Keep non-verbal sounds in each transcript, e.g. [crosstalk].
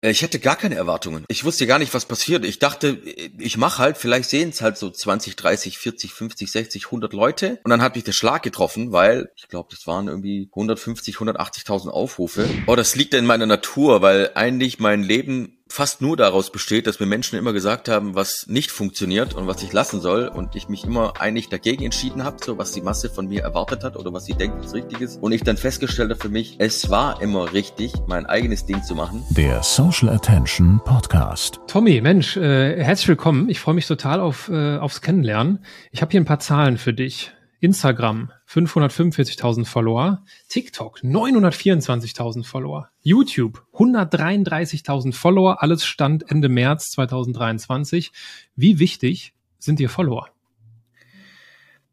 Äh, ich hatte gar keine Erwartungen. Ich wusste gar nicht, was passiert. Ich dachte, ich mache halt, vielleicht sehen es halt so 20, 30, 40, 50, 60, 100 Leute. Und dann hat mich der Schlag getroffen, weil ich glaube, das waren irgendwie 150, 180.000 Aufrufe. Oh, das liegt in meiner Natur, weil eigentlich mein Leben fast nur daraus besteht, dass mir Menschen immer gesagt haben, was nicht funktioniert und was ich lassen soll und ich mich immer eigentlich dagegen entschieden habe, so was die Masse von mir erwartet hat oder was sie denkt, was richtig ist und ich dann festgestellt habe für mich, es war immer richtig, mein eigenes Ding zu machen. Der Social Attention Podcast. Tommy, Mensch, äh, herzlich willkommen. Ich freue mich total auf äh, aufs Kennenlernen. Ich habe hier ein paar Zahlen für dich. Instagram 545.000 Follower, TikTok 924.000 Follower, YouTube 133.000 Follower, alles stand Ende März 2023. Wie wichtig sind dir Follower?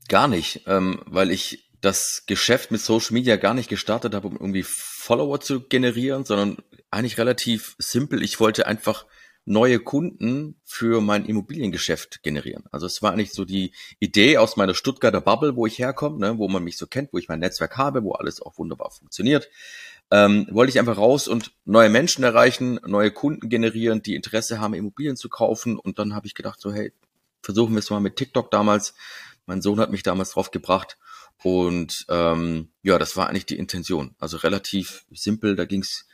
Gar nicht, ähm, weil ich das Geschäft mit Social Media gar nicht gestartet habe, um irgendwie Follower zu generieren, sondern eigentlich relativ simpel. Ich wollte einfach neue Kunden für mein Immobiliengeschäft generieren. Also es war eigentlich so die Idee aus meiner Stuttgarter Bubble, wo ich herkomme, ne, wo man mich so kennt, wo ich mein Netzwerk habe, wo alles auch wunderbar funktioniert. Ähm, wollte ich einfach raus und neue Menschen erreichen, neue Kunden generieren, die Interesse haben, Immobilien zu kaufen. Und dann habe ich gedacht, so hey, versuchen wir es mal mit TikTok damals. Mein Sohn hat mich damals drauf gebracht. Und ähm, ja, das war eigentlich die Intention. Also relativ simpel. Da ging es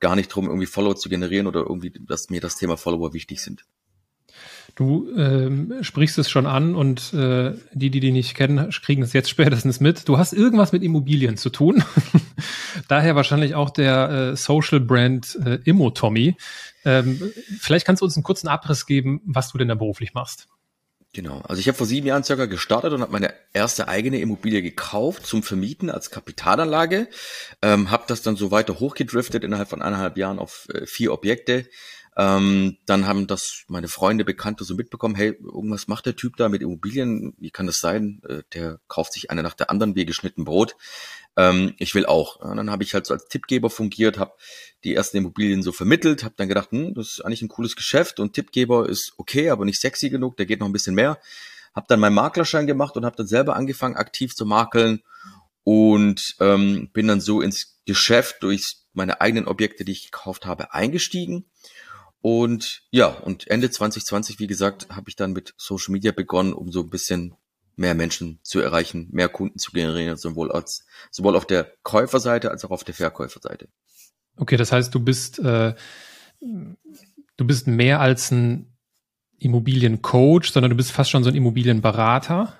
gar nicht drum, irgendwie Follower zu generieren oder irgendwie, dass mir das Thema Follower wichtig sind. Du ähm, sprichst es schon an und äh, die, die die nicht kennen, kriegen es jetzt spätestens mit. Du hast irgendwas mit Immobilien zu tun. [laughs] Daher wahrscheinlich auch der äh, Social Brand äh, Immo Tommy. Ähm, vielleicht kannst du uns einen kurzen Abriss geben, was du denn da beruflich machst. Genau. Also ich habe vor sieben Jahren circa gestartet und habe meine erste eigene Immobilie gekauft zum Vermieten als Kapitalanlage. Ähm, habe das dann so weiter hochgedriftet innerhalb von eineinhalb Jahren auf äh, vier Objekte. Ähm, dann haben das meine Freunde, Bekannte so mitbekommen, hey, irgendwas macht der Typ da mit Immobilien, wie kann das sein? Äh, der kauft sich eine nach der anderen wie geschnitten Brot ähm, ich will auch. Und dann habe ich halt so als Tippgeber fungiert, habe die ersten Immobilien so vermittelt, habe dann gedacht, hm, das ist eigentlich ein cooles Geschäft und Tippgeber ist okay, aber nicht sexy genug, der geht noch ein bisschen mehr. Habe dann meinen Maklerschein gemacht und habe dann selber angefangen, aktiv zu makeln und ähm, bin dann so ins Geschäft durch meine eigenen Objekte, die ich gekauft habe, eingestiegen. Und ja, und Ende 2020, wie gesagt, habe ich dann mit Social Media begonnen, um so ein bisschen mehr Menschen zu erreichen, mehr Kunden zu generieren, sowohl als sowohl auf der Käuferseite als auch auf der Verkäuferseite. Okay, das heißt, du bist äh, du bist mehr als ein Immobiliencoach, sondern du bist fast schon so ein Immobilienberater.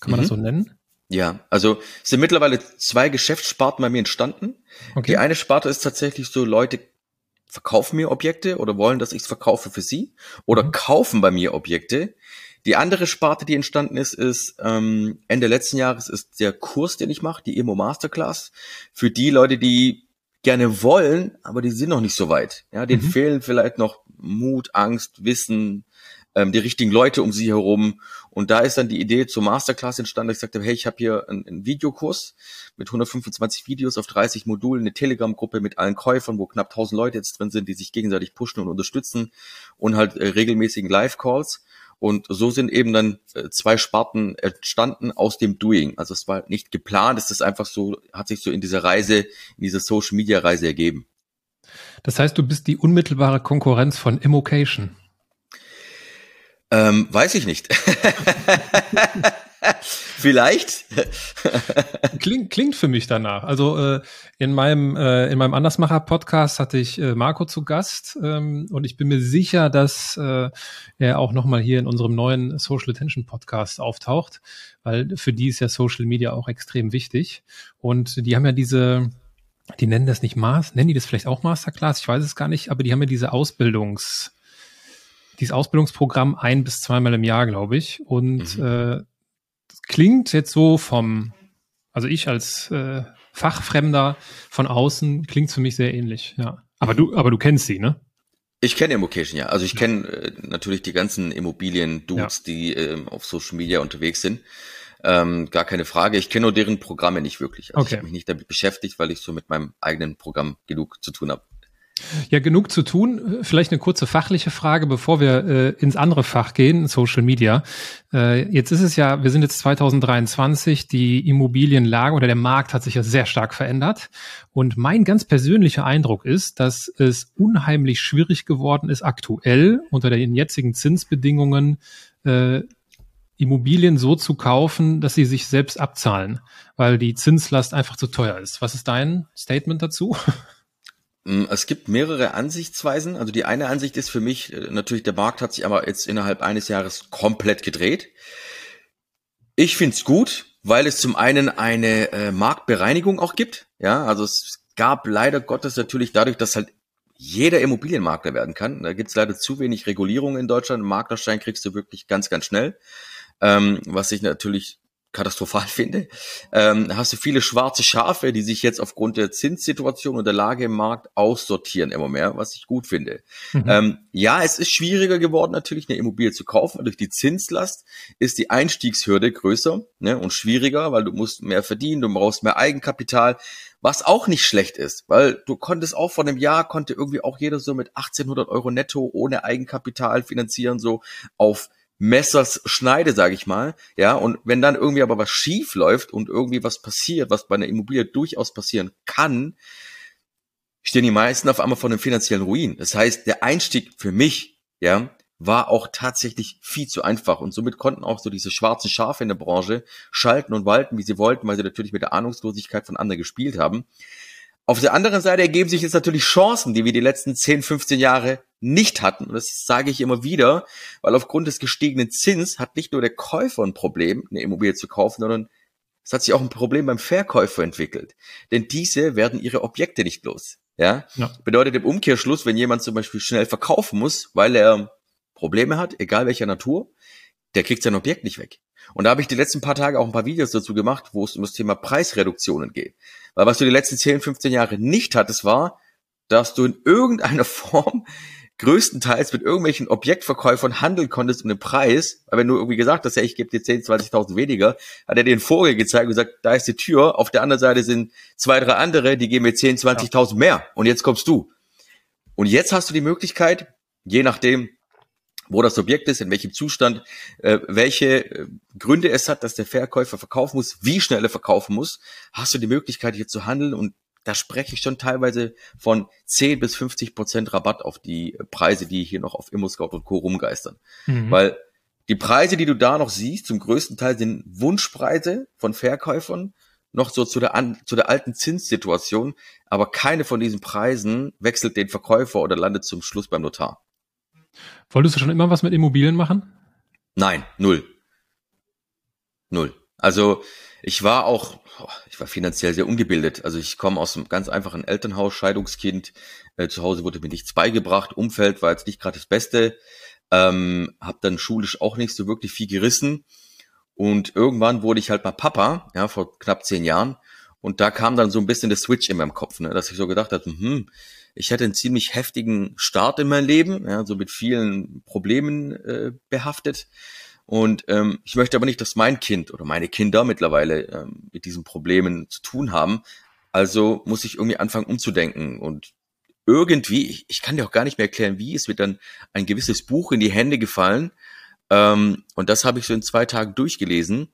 Kann man mhm. das so nennen? Ja, also es sind mittlerweile zwei Geschäftssparten bei mir entstanden. Okay. Die eine Sparte ist tatsächlich so, Leute verkaufen mir Objekte oder wollen, dass ich es verkaufe für sie oder mhm. kaufen bei mir Objekte, die andere Sparte, die entstanden ist, ist ähm, Ende letzten Jahres ist der Kurs, den ich mache, die Emo Masterclass, für die Leute, die gerne wollen, aber die sind noch nicht so weit. Ja, denen mhm. fehlen vielleicht noch Mut, Angst, Wissen, ähm, die richtigen Leute um sie herum. Und da ist dann die Idee zur Masterclass entstanden. Ich sagte, hey, ich habe hier einen, einen, Videokurs mit 125 Videos auf 30 Modulen, eine Telegram-Gruppe mit allen Käufern, wo knapp 1000 Leute jetzt drin sind, die sich gegenseitig pushen und unterstützen und halt äh, regelmäßigen Live-Calls. Und so sind eben dann äh, zwei Sparten entstanden aus dem Doing. Also es war nicht geplant, es ist einfach so, hat sich so in dieser Reise, in dieser Social Media Reise ergeben. Das heißt, du bist die unmittelbare Konkurrenz von Immocation. Ähm, weiß ich nicht. [laughs] [laughs] Vielleicht. klingt, klingt für mich danach. Also äh, in meinem äh, in meinem Andersmacher Podcast hatte ich äh, Marco zu Gast ähm, und ich bin mir sicher, dass äh, er auch nochmal hier in unserem neuen Social Attention Podcast auftaucht, weil für die ist ja Social Media auch extrem wichtig und die haben ja diese die nennen das nicht Maß, nennen die das vielleicht auch Masterclass, ich weiß es gar nicht, aber die haben ja diese Ausbildungs dieses Ausbildungsprogramm ein bis zweimal im Jahr, glaube ich. Und mhm. äh, klingt jetzt so vom, also ich als äh, Fachfremder von außen klingt für mich sehr ähnlich, ja. Aber du, aber du kennst sie, ne? Ich kenne Immocation, ja. Also ich kenne äh, natürlich die ganzen Immobilien-Dudes, ja. die äh, auf Social Media unterwegs sind. Ähm, gar keine Frage. Ich kenne nur deren Programme nicht wirklich. Also okay. ich habe mich nicht damit beschäftigt, weil ich so mit meinem eigenen Programm genug zu tun habe. Ja, genug zu tun. Vielleicht eine kurze fachliche Frage, bevor wir äh, ins andere Fach gehen, Social Media. Äh, jetzt ist es ja, wir sind jetzt 2023, die Immobilienlage oder der Markt hat sich ja sehr stark verändert. Und mein ganz persönlicher Eindruck ist, dass es unheimlich schwierig geworden ist, aktuell unter den jetzigen Zinsbedingungen äh, Immobilien so zu kaufen, dass sie sich selbst abzahlen, weil die Zinslast einfach zu teuer ist. Was ist dein Statement dazu? [laughs] Mm, es gibt mehrere Ansichtsweisen. Also die eine Ansicht ist für mich, äh, natürlich, der Markt hat sich aber jetzt innerhalb eines Jahres komplett gedreht. Ich find's gut, weil es zum einen eine äh, Marktbereinigung auch gibt. Ja, also es gab leider Gottes natürlich dadurch, dass halt jeder Immobilienmakler werden kann. Da gibt's leider zu wenig Regulierung in Deutschland. Einen Maklerschein kriegst du wirklich ganz, ganz schnell. Ähm, was ich natürlich katastrophal [laughs] finde, ähm, hast du viele schwarze Schafe, die sich jetzt aufgrund der Zinssituation und der Lage im Markt aussortieren immer mehr, was ich gut finde. Mhm. Ähm, ja, es ist schwieriger geworden, natürlich eine Immobilie zu kaufen. Durch die Zinslast ist die Einstiegshürde größer ne, und schwieriger, weil du musst mehr verdienen, du brauchst mehr Eigenkapital, was auch nicht schlecht ist, weil du konntest auch vor einem Jahr, konnte irgendwie auch jeder so mit 1800 Euro netto ohne Eigenkapital finanzieren, so auf Messers Schneide, sage ich mal. Ja, und wenn dann irgendwie aber was schief läuft und irgendwie was passiert, was bei einer Immobilie durchaus passieren kann, stehen die meisten auf einmal vor einem finanziellen Ruin. Das heißt, der Einstieg für mich, ja, war auch tatsächlich viel zu einfach und somit konnten auch so diese schwarzen Schafe in der Branche schalten und walten, wie sie wollten, weil sie natürlich mit der Ahnungslosigkeit von anderen gespielt haben. Auf der anderen Seite ergeben sich jetzt natürlich Chancen, die wir die letzten 10, 15 Jahre nicht hatten. Und das sage ich immer wieder, weil aufgrund des gestiegenen Zins hat nicht nur der Käufer ein Problem, eine Immobilie zu kaufen, sondern es hat sich auch ein Problem beim Verkäufer entwickelt. Denn diese werden ihre Objekte nicht los. Ja? ja. Bedeutet im Umkehrschluss, wenn jemand zum Beispiel schnell verkaufen muss, weil er Probleme hat, egal welcher Natur, der kriegt sein Objekt nicht weg. Und da habe ich die letzten paar Tage auch ein paar Videos dazu gemacht, wo es um das Thema Preisreduktionen geht. Weil was du die letzten 10, 15 Jahre nicht hattest, war, dass du in irgendeiner [laughs] Form größtenteils mit irgendwelchen Objektverkäufern handeln konntest um den Preis, weil wenn du irgendwie gesagt hast, ja, ich gebe dir 10, 20.000 weniger, hat er dir einen Vogel gezeigt und gesagt, da ist die Tür, auf der anderen Seite sind zwei, drei andere, die geben mir 10, 20.000 mehr und jetzt kommst du. Und jetzt hast du die Möglichkeit, je nachdem, wo das Objekt ist, in welchem Zustand, äh, welche äh, Gründe es hat, dass der Verkäufer verkaufen muss, wie schnell er verkaufen muss, hast du die Möglichkeit hier zu handeln und da spreche ich schon teilweise von 10 bis 50 Prozent Rabatt auf die Preise, die hier noch auf ImmoScout und Co. rumgeistern. Mhm. Weil die Preise, die du da noch siehst, zum größten Teil sind Wunschpreise von Verkäufern, noch so zu der, an, zu der alten Zinssituation, aber keine von diesen Preisen wechselt den Verkäufer oder landet zum Schluss beim Notar. Wolltest du schon immer was mit Immobilien machen? Nein, null. Null. Also ich war auch, ich war finanziell sehr ungebildet. Also ich komme aus einem ganz einfachen Elternhaus, Scheidungskind. Äh, zu Hause wurde mir nichts beigebracht. Umfeld war jetzt nicht gerade das Beste. Ähm, habe dann schulisch auch nicht so wirklich viel gerissen. Und irgendwann wurde ich halt mal Papa, ja, vor knapp zehn Jahren. Und da kam dann so ein bisschen der Switch in meinem Kopf, ne, dass ich so gedacht habe, hm, ich hatte einen ziemlich heftigen Start in meinem Leben, ja, so mit vielen Problemen äh, behaftet. Und ähm, ich möchte aber nicht, dass mein Kind oder meine Kinder mittlerweile ähm, mit diesen Problemen zu tun haben. Also muss ich irgendwie anfangen umzudenken. Und irgendwie, ich, ich kann dir auch gar nicht mehr erklären, wie, es wird dann ein gewisses Buch in die Hände gefallen. Ähm, und das habe ich so in zwei Tagen durchgelesen.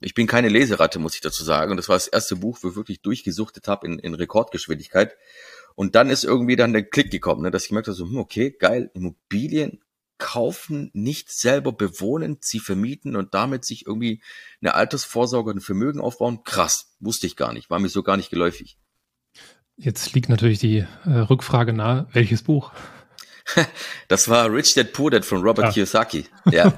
Ich bin keine Leseratte, muss ich dazu sagen. Und das war das erste Buch, wo ich wirklich durchgesuchtet habe in, in Rekordgeschwindigkeit. Und dann ist irgendwie dann der Klick gekommen, ne, dass ich gemerkt habe, so, hm, okay, geil, Immobilien kaufen, nicht selber bewohnen, sie vermieten und damit sich irgendwie eine Altersvorsorge und ein Vermögen aufbauen. Krass, wusste ich gar nicht, war mir so gar nicht geläufig. Jetzt liegt natürlich die äh, Rückfrage nahe, welches Buch? [laughs] Das war Rich Dad Poor Dad von Robert [laughs] ja. Kiyosaki. [laughs] Ja.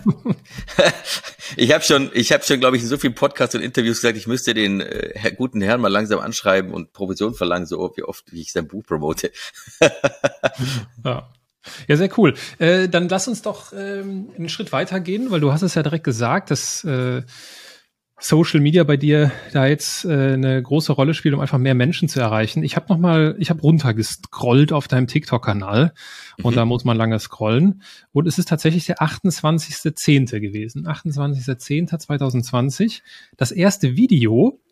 ich habe schon, ich habe schon, glaube ich, in so vielen Podcasts und Interviews gesagt, ich müsste den äh, guten Herrn mal langsam anschreiben und Provision verlangen, so wie oft wie ich sein Buch promote. ja. Ja, sehr cool. Äh, dann lass uns doch ähm, einen Schritt weiter gehen, weil du hast es ja direkt gesagt, dass äh, Social Media bei dir da jetzt äh, eine große Rolle spielt, um einfach mehr Menschen zu erreichen. Ich habe noch mal, ich habe runtergescrollt auf deinem TikTok-Kanal mhm. und da muss man lange scrollen und es ist tatsächlich der 28.10. gewesen, 28.10.2020. Das erste Video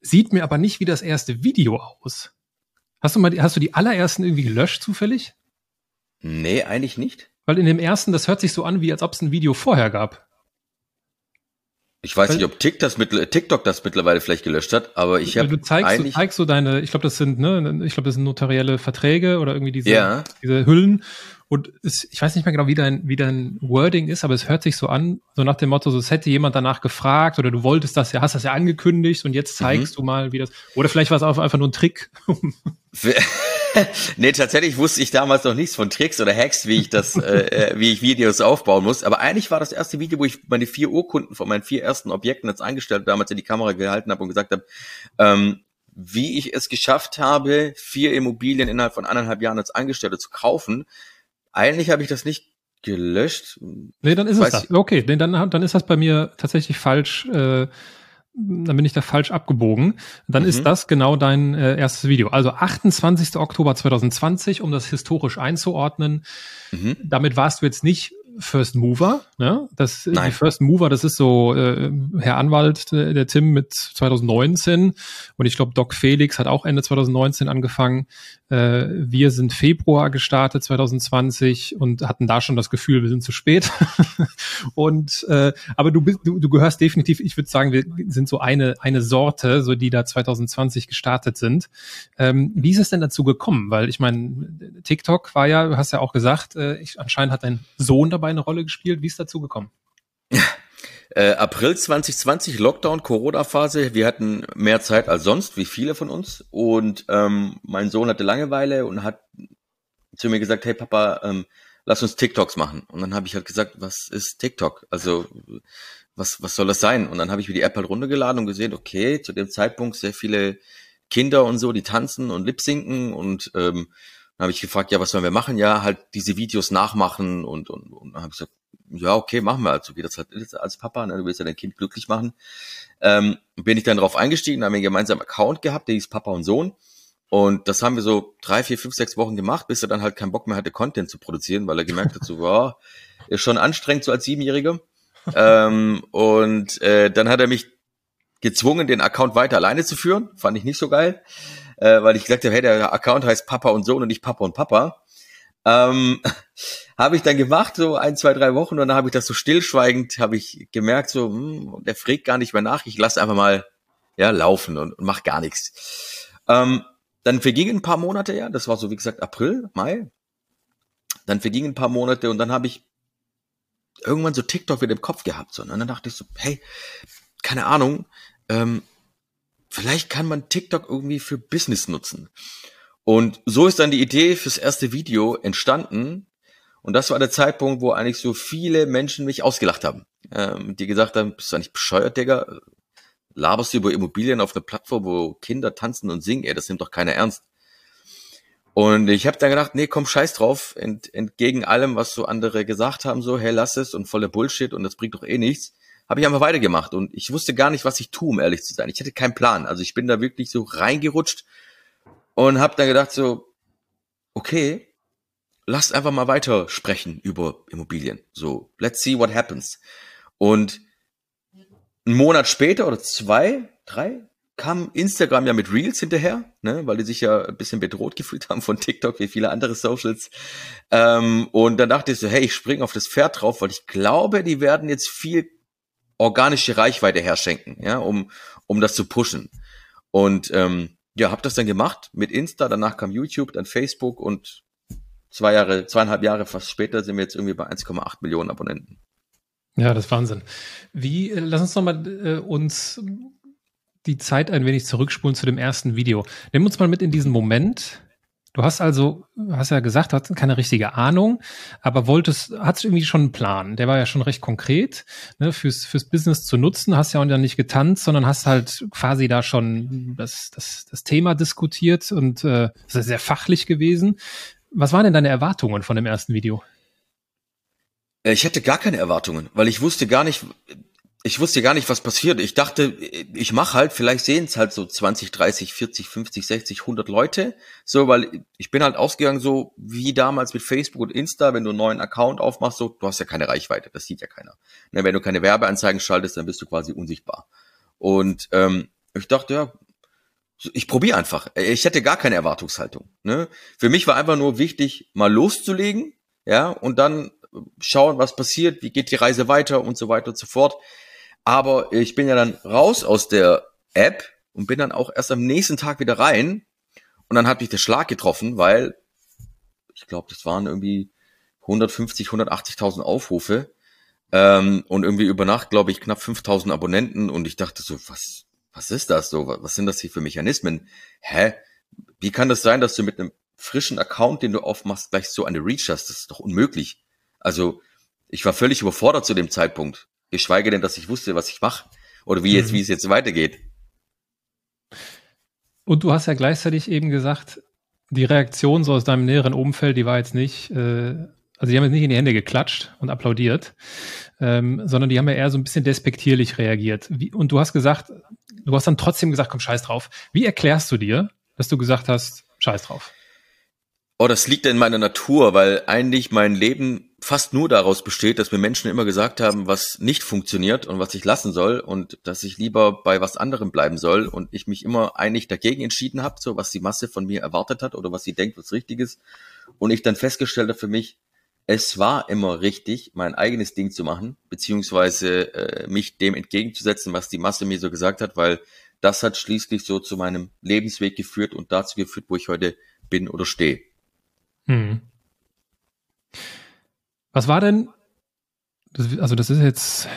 sieht mir aber nicht wie das erste Video aus. Hast du mal, hast du die allerersten irgendwie gelöscht zufällig? Nee, eigentlich nicht. Weil in dem ersten, das hört sich so an, wie als ob es ein Video vorher gab. Ich weiß nicht, ob TikTok das, mittlerweile vielleicht gelöscht hat, aber ich habe du zeigst, du zeigst so deine, ich glaube, das sind, ne, ich glaube, das sind notarielle Verträge oder irgendwie diese, ja. diese Hüllen. Und es, ich weiß nicht mehr genau, wie dein, wie dein Wording ist, aber es hört sich so an, so nach dem Motto, so es hätte jemand danach gefragt oder du wolltest das ja, hast das ja angekündigt und jetzt zeigst mhm. du mal, wie das. Oder vielleicht war es auch einfach nur ein Trick. [laughs] [laughs] nee, tatsächlich wusste ich damals noch nichts von Tricks oder Hacks, wie ich das, [laughs] äh, äh, wie ich Videos aufbauen muss. Aber eigentlich war das erste Video, wo ich meine vier Urkunden von meinen vier ersten Objekten als angestellt damals in die Kamera gehalten habe und gesagt habe, ähm, wie ich es geschafft habe, vier Immobilien innerhalb von anderthalb Jahren als Angestellte zu kaufen. Eigentlich habe ich das nicht gelöscht. Nee, dann ist Weiß es das. Okay, nee, dann, dann ist das bei mir tatsächlich falsch. Äh, dann bin ich da falsch abgebogen. Dann mhm. ist das genau dein äh, erstes Video. Also 28. Oktober 2020, um das historisch einzuordnen. Mhm. Damit warst du jetzt nicht First Mover. Ne? Das, Nein. Die First Mover, das ist so äh, Herr Anwalt, der, der Tim mit 2019 und ich glaube Doc Felix hat auch Ende 2019 angefangen. Äh, wir sind Februar gestartet 2020 und hatten da schon das Gefühl, wir sind zu spät. [laughs] und äh, aber du bist, du, du gehörst definitiv, ich würde sagen, wir sind so eine eine Sorte, so die da 2020 gestartet sind. Ähm, wie ist es denn dazu gekommen? Weil ich meine, TikTok war ja, du hast ja auch gesagt, äh, ich, anscheinend hat dein Sohn dabei eine Rolle gespielt. Wie ist dazu gekommen? Äh, April 2020, Lockdown, Corona-Phase. Wir hatten mehr Zeit als sonst, wie viele von uns. Und ähm, mein Sohn hatte Langeweile und hat zu mir gesagt, hey Papa, ähm, lass uns TikToks machen. Und dann habe ich halt gesagt, was ist TikTok? Also was, was soll das sein? Und dann habe ich mir die App halt runtergeladen und gesehen, okay, zu dem Zeitpunkt sehr viele Kinder und so, die tanzen und lipsinken und ähm, dann habe ich gefragt, ja, was sollen wir machen? Ja, halt diese Videos nachmachen und, und, und dann habe ich gesagt, ja, okay, machen wir also, wie das halt als Papa, ne? du willst ja dein Kind glücklich machen. Ähm, bin ich dann drauf eingestiegen, haben wir einen gemeinsamen Account gehabt, der hieß Papa und Sohn. Und das haben wir so drei, vier, fünf, sechs Wochen gemacht, bis er dann halt keinen Bock mehr hatte, Content zu produzieren, weil er gemerkt hat, so, [laughs] wow, ist schon anstrengend so als Siebenjähriger. [laughs] ähm, und äh, dann hat er mich gezwungen, den Account weiter alleine zu führen. Fand ich nicht so geil äh, weil ich gesagt habe, hey, der Account heißt Papa und Sohn und nicht Papa und Papa. Ähm, [laughs] habe ich dann gemacht, so ein, zwei, drei Wochen, und dann habe ich das so stillschweigend, habe ich gemerkt, so, hm, der fragt gar nicht mehr nach, ich lasse einfach mal ja, laufen und, und mach gar nichts. Ähm, dann vergingen ein paar Monate, ja, das war so wie gesagt April, Mai. Dann vergingen ein paar Monate und dann habe ich irgendwann so TikTok wieder im Kopf gehabt. So, und dann dachte ich so, hey, keine Ahnung, ähm, vielleicht kann man TikTok irgendwie für Business nutzen. Und so ist dann die Idee fürs erste Video entstanden. Und das war der Zeitpunkt, wo eigentlich so viele Menschen mich ausgelacht haben. Ähm, die gesagt haben, bist du eigentlich bescheuert, Digga? Laberst du über Immobilien auf einer Plattform, wo Kinder tanzen und singen? Ey, das nimmt doch keiner ernst. Und ich habe dann gedacht, nee, komm, scheiß drauf, ent, entgegen allem, was so andere gesagt haben, so, hey, lass es und voller Bullshit und das bringt doch eh nichts habe ich einfach weitergemacht und ich wusste gar nicht, was ich tue, um ehrlich zu sein. Ich hatte keinen Plan. Also ich bin da wirklich so reingerutscht und habe dann gedacht so, okay, lasst einfach mal weiter sprechen über Immobilien. So, let's see what happens. Und einen Monat später oder zwei, drei, kam Instagram ja mit Reels hinterher, ne, weil die sich ja ein bisschen bedroht [laughs] gefühlt haben von TikTok wie viele andere Socials. Ähm, und dann dachte ich so, hey, ich spring auf das Pferd drauf, weil ich glaube, die werden jetzt viel organische Reichweite herschenken, ja, um, um das zu pushen. Und ähm, ja, habe das dann gemacht mit Insta, danach kam YouTube, dann Facebook und zwei Jahre, zweieinhalb Jahre fast später sind wir jetzt irgendwie bei 1,8 Millionen Abonnenten. Ja, das ist Wahnsinn. Wie, äh, lass uns nochmal äh, uns die Zeit ein wenig zurückspulen zu dem ersten Video. Nimm uns mal mit in diesen Moment, Du hast also, hast ja gesagt, du hast keine richtige Ahnung, aber wolltest, hattest irgendwie schon einen Plan. Der war ja schon recht konkret, ne, fürs, fürs Business zu nutzen. Hast ja auch nicht getanzt, sondern hast halt quasi da schon das, das, das Thema diskutiert und äh, das sehr fachlich gewesen. Was waren denn deine Erwartungen von dem ersten Video? Äh, ich hatte gar keine Erwartungen, weil ich wusste gar nicht, ich wusste gar nicht, was passiert. Ich dachte, ich mache halt, vielleicht sehen es halt so 20, 30, 40, 50, 60, 100 Leute. So, weil ich bin halt ausgegangen, so wie damals mit Facebook und Insta, wenn du einen neuen Account aufmachst, so, du hast ja keine Reichweite, das sieht ja keiner. Ne, wenn du keine Werbeanzeigen schaltest, dann bist du quasi unsichtbar. Und ähm, ich dachte, ja, ich probiere einfach. Ich hätte gar keine Erwartungshaltung. Ne? Für mich war einfach nur wichtig, mal loszulegen, ja, und dann schauen, was passiert, wie geht die Reise weiter und so weiter und so fort. Aber ich bin ja dann raus aus der App und bin dann auch erst am nächsten Tag wieder rein. Und dann hat mich der Schlag getroffen, weil ich glaube, das waren irgendwie 150, 180.000 Aufrufe ähm, und irgendwie über Nacht, glaube ich, knapp 5.000 Abonnenten. Und ich dachte so, was, was ist das so? Was sind das hier für Mechanismen? Hä? Wie kann das sein, dass du mit einem frischen Account, den du aufmachst, gleich so eine Reach hast? Das ist doch unmöglich. Also ich war völlig überfordert zu dem Zeitpunkt. Geschweige denn, dass ich wusste, was ich mache oder wie jetzt, mhm. wie es jetzt weitergeht. Und du hast ja gleichzeitig eben gesagt, die Reaktion so aus deinem näheren Umfeld, die war jetzt nicht, äh, also die haben jetzt nicht in die Hände geklatscht und applaudiert, ähm, sondern die haben ja eher so ein bisschen despektierlich reagiert. Wie, und du hast gesagt, du hast dann trotzdem gesagt, komm, scheiß drauf. Wie erklärst du dir, dass du gesagt hast, scheiß drauf? Oh, das liegt in meiner Natur, weil eigentlich mein Leben fast nur daraus besteht, dass mir Menschen immer gesagt haben, was nicht funktioniert und was ich lassen soll und dass ich lieber bei was anderem bleiben soll und ich mich immer eigentlich dagegen entschieden habe, so was die Masse von mir erwartet hat oder was sie denkt, was richtig ist und ich dann festgestellt habe für mich, es war immer richtig, mein eigenes Ding zu machen, beziehungsweise äh, mich dem entgegenzusetzen, was die Masse mir so gesagt hat, weil das hat schließlich so zu meinem Lebensweg geführt und dazu geführt, wo ich heute bin oder stehe. Hm. Was war denn, das, also das ist jetzt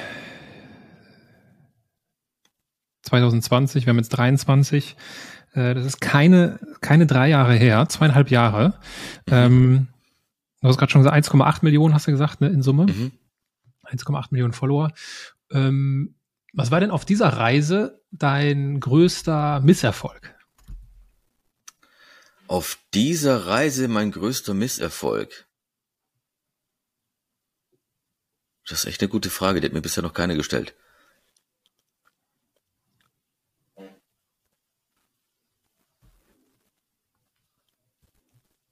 2020, wir haben jetzt 23, äh, das ist keine, keine drei Jahre her, zweieinhalb Jahre. Mhm. Ähm, du hast gerade schon gesagt, 1,8 Millionen hast du gesagt, ne, in Summe. Mhm. 1,8 Millionen Follower. Ähm, was war denn auf dieser Reise dein größter Misserfolg? Auf dieser Reise mein größter Misserfolg. Das ist echt eine gute Frage, die hat mir bisher noch keine gestellt.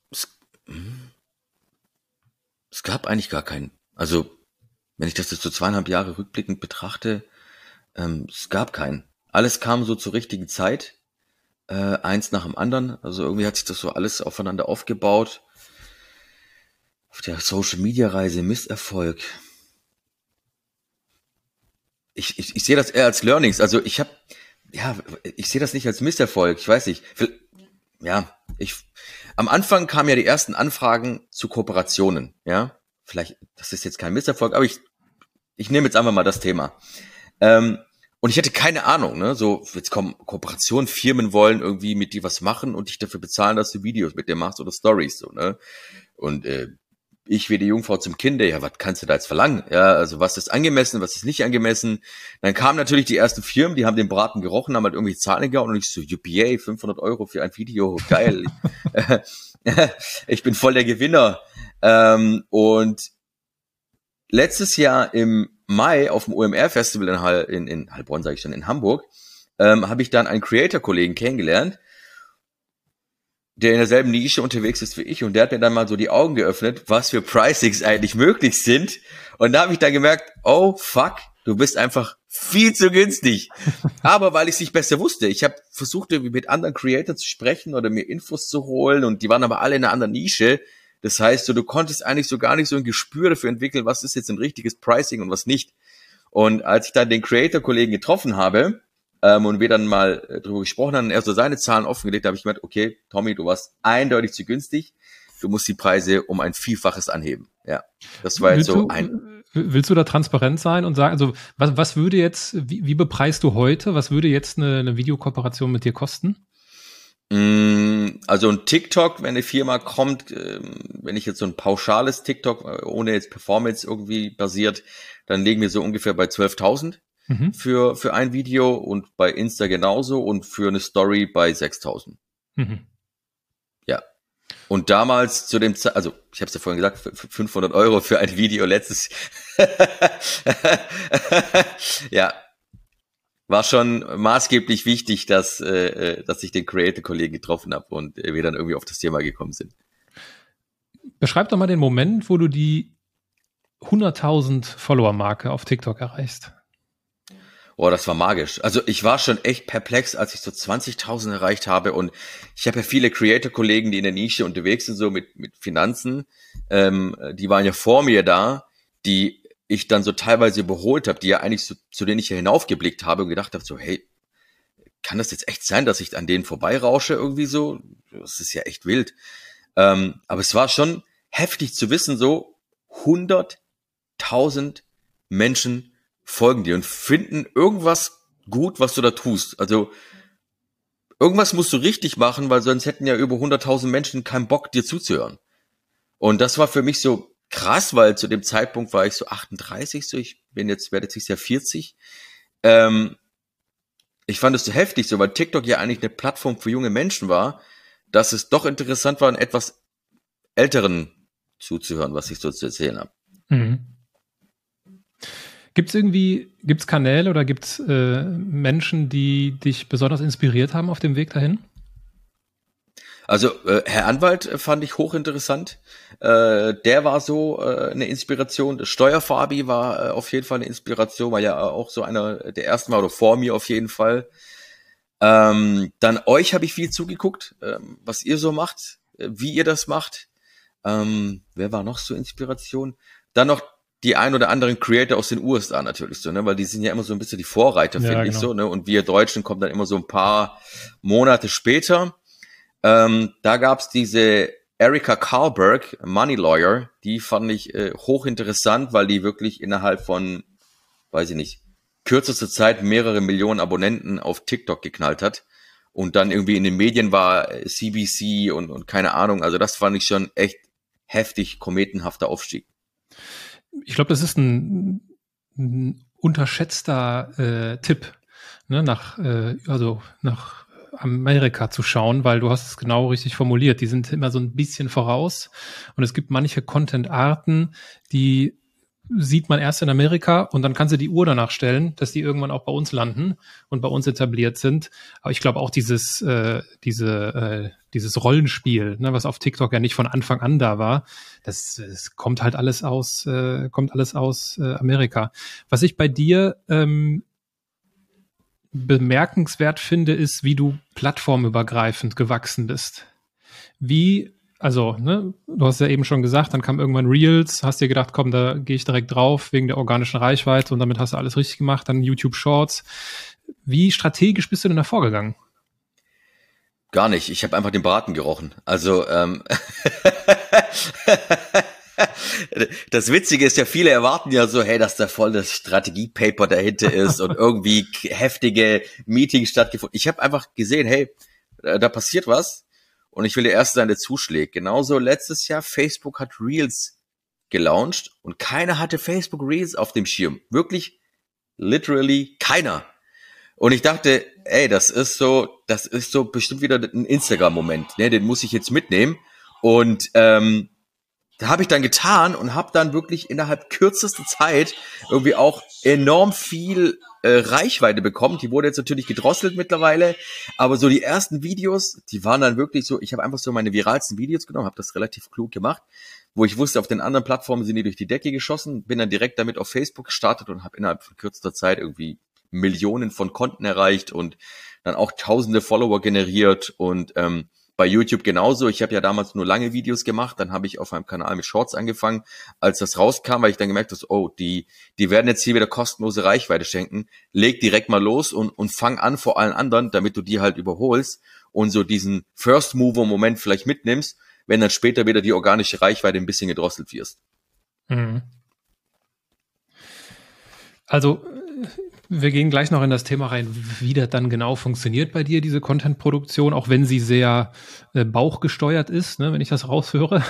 Es, hm. es gab eigentlich gar keinen. Also, wenn ich das jetzt so zweieinhalb Jahre rückblickend betrachte, ähm, es gab keinen. Alles kam so zur richtigen Zeit, äh, eins nach dem anderen. Also irgendwie hat sich das so alles aufeinander aufgebaut. Auf der Social Media Reise Misserfolg ich, ich, ich sehe das eher als Learnings. Also ich habe, ja, ich sehe das nicht als Misserfolg. Ich weiß nicht. Ja, ich, am Anfang kamen ja die ersten Anfragen zu Kooperationen. Ja, vielleicht, das ist jetzt kein Misserfolg, aber ich, ich nehme jetzt einfach mal das Thema. Ähm, und ich hatte keine Ahnung, ne? So, jetzt kommen Kooperationen, Firmen wollen irgendwie mit dir was machen und dich dafür bezahlen, dass du Videos mit dir machst oder Stories, so, ne? Und äh, ich wie die Jungfrau zum Kinde, ja, was kannst du da jetzt verlangen? Ja, also was ist angemessen, was ist nicht angemessen? Dann kamen natürlich die ersten Firmen, die haben den Braten gerochen, haben halt irgendwie Zahlen gehauen und ich so, UPA, 500 Euro für ein Video, geil. [laughs] ich bin voll der Gewinner. Ähm, und letztes Jahr im Mai auf dem OMR-Festival in, in, in Heilbronn, sage ich schon, in Hamburg, ähm, habe ich dann einen Creator-Kollegen kennengelernt, der in derselben Nische unterwegs ist wie ich und der hat mir dann mal so die Augen geöffnet, was für Pricings eigentlich möglich sind. Und da habe ich dann gemerkt, oh fuck, du bist einfach viel zu günstig. [laughs] Aber weil ich es nicht besser wusste, ich habe versucht, irgendwie mit anderen Creators zu sprechen oder mir Infos zu holen und die waren aber alle in einer anderen Nische. Das heißt, so, du konntest eigentlich so gar nicht so ein Gespür dafür entwickeln, was ist jetzt ein richtiges Pricing und was nicht. Und als ich dann den Creator-Kollegen getroffen habe, ähm, und wir dann mal äh, darüber gesprochen haben, er so seine Zahlen offengelegt, habe ich gemeint, okay, Tommy, du warst eindeutig zu günstig, du musst die Preise um ein Vielfaches anheben. Ja, das war jetzt willst so du, ein. Willst du da transparent sein und sagen, also was, was würde jetzt, wie, wie bepreist du heute, was würde jetzt eine, eine Videokooperation mit dir kosten? Mm, also ein TikTok, wenn eine Firma kommt, ähm, wenn ich jetzt so ein pauschales TikTok, äh, ohne jetzt Performance irgendwie basiert, dann legen wir so ungefähr bei 12.000 mhm. für, für ein Video und bei Insta genauso und für eine Story bei 6000. Mhm. Ja. Und damals zu dem Zeit, also ich habe es ja vorhin gesagt, 500 Euro für ein Video letztes, [laughs] ja, war schon maßgeblich wichtig, dass, äh, äh, dass ich den Creator-Kollegen getroffen habe und wir dann irgendwie auf das Thema gekommen sind. Beschreib doch mal den Moment, wo du die 100.000 Follower-Marke auf TikTok erreichst. Boah, das war magisch. Also ich war schon echt perplex, als ich so 20.000 erreicht habe und ich habe ja viele Creator-Kollegen, die in der Nische unterwegs sind, so mit, mit Finanzen. Ähm, die waren ja vor mir da, die ich dann so teilweise überholt habe, die ja eigentlich so, zu denen ich ja hinaufgeblickt habe und gedacht habe, so hey, kann das jetzt echt sein, dass ich an denen vorbeirausche irgendwie so? Das ist ja echt wild. Ähm, aber es war schon heftig zu wissen, so 100.000 Menschen folgen dir und finden irgendwas gut, was du da tust. Also irgendwas musst du richtig machen, weil sonst hätten ja über 100.000 Menschen keinen Bock, dir zuzuhören. Und das war für mich so krass, weil zu dem Zeitpunkt war ich so 38, so ich bin jetzt, werde jetzt Jahr 40. Ähm, ich fand es so heftig, so weil TikTok ja eigentlich eine Plattform für junge Menschen war, dass es doch interessant war, einen etwas älteren zuzuhören, was ich so zu erzählen habe. Mhm. Gibt es irgendwie, gibt es Kanäle oder gibt es äh, Menschen, die dich besonders inspiriert haben auf dem Weg dahin? Also äh, Herr Anwalt äh, fand ich hochinteressant. Äh, der war so äh, eine Inspiration. Steuerfabi war äh, auf jeden Fall eine Inspiration, war ja auch so einer der ersten Mal oder vor mir auf jeden Fall. Ähm, dann euch habe ich viel zugeguckt, ähm, was ihr so macht, äh, wie ihr das macht. Ähm, wer war noch so Inspiration? Dann noch die ein oder anderen Creator aus den USA natürlich so, ne, weil die sind ja immer so ein bisschen die Vorreiter, ja, finde genau. ich so, ne, und wir Deutschen kommen dann immer so ein paar Monate später. Ähm, da gab's diese Erika Karlberg, Money Lawyer, die fand ich äh, hochinteressant, weil die wirklich innerhalb von, weiß ich nicht, kürzester Zeit mehrere Millionen Abonnenten auf TikTok geknallt hat und dann irgendwie in den Medien war CBC äh, und, und keine Ahnung, also das fand ich schon echt heftig kometenhafter Aufstieg. Ich glaube, das ist ein, ein unterschätzter äh, Tipp, ne, nach, äh, also nach Amerika zu schauen, weil du hast es genau richtig formuliert. Die sind immer so ein bisschen voraus und es gibt manche Content-Arten, die sieht man erst in Amerika und dann kannst du die Uhr danach stellen, dass die irgendwann auch bei uns landen und bei uns etabliert sind. Aber ich glaube auch dieses, äh, diese, äh, dieses Rollenspiel, ne, was auf TikTok ja nicht von Anfang an da war, das, das kommt halt alles aus, äh, kommt alles aus äh, Amerika. Was ich bei dir ähm, bemerkenswert finde, ist, wie du plattformübergreifend gewachsen bist. Wie also, ne, du hast ja eben schon gesagt, dann kam irgendwann Reels, hast dir gedacht, komm, da gehe ich direkt drauf wegen der organischen Reichweite und damit hast du alles richtig gemacht, dann YouTube Shorts. Wie strategisch bist du denn da vorgegangen? Gar nicht. Ich habe einfach den Braten gerochen. Also ähm [laughs] das Witzige ist ja, viele erwarten ja so, hey, dass da voll das Strategiepaper dahinter ist und [laughs] irgendwie heftige Meetings stattgefunden. Ich habe einfach gesehen, hey, da passiert was und ich will der Erste sein, der zuschlägt. Genauso letztes Jahr, Facebook hat Reels gelauncht und keiner hatte Facebook Reels auf dem Schirm. Wirklich, literally keiner. Und ich dachte, ey, das ist so, das ist so bestimmt wieder ein Instagram-Moment, ne? Den muss ich jetzt mitnehmen. Und ähm, da habe ich dann getan und habe dann wirklich innerhalb kürzester Zeit irgendwie auch enorm viel äh, Reichweite bekommen. Die wurde jetzt natürlich gedrosselt mittlerweile, aber so die ersten Videos, die waren dann wirklich so, ich habe einfach so meine viralsten Videos genommen, habe das relativ klug gemacht, wo ich wusste, auf den anderen Plattformen sind die durch die Decke geschossen, bin dann direkt damit auf Facebook gestartet und habe innerhalb von kürzester Zeit irgendwie Millionen von Konten erreicht und dann auch tausende Follower generiert und ähm, bei YouTube genauso. Ich habe ja damals nur lange Videos gemacht, dann habe ich auf meinem Kanal mit Shorts angefangen. Als das rauskam, weil ich dann gemerkt habe, oh, die, die werden jetzt hier wieder kostenlose Reichweite schenken. Leg direkt mal los und, und fang an vor allen anderen, damit du die halt überholst und so diesen First Mover Moment vielleicht mitnimmst, wenn dann später wieder die organische Reichweite ein bisschen gedrosselt wirst. Mhm. Also wir gehen gleich noch in das Thema rein, wie das dann genau funktioniert bei dir, diese Content-Produktion, auch wenn sie sehr äh, bauchgesteuert ist, ne, wenn ich das raushöre.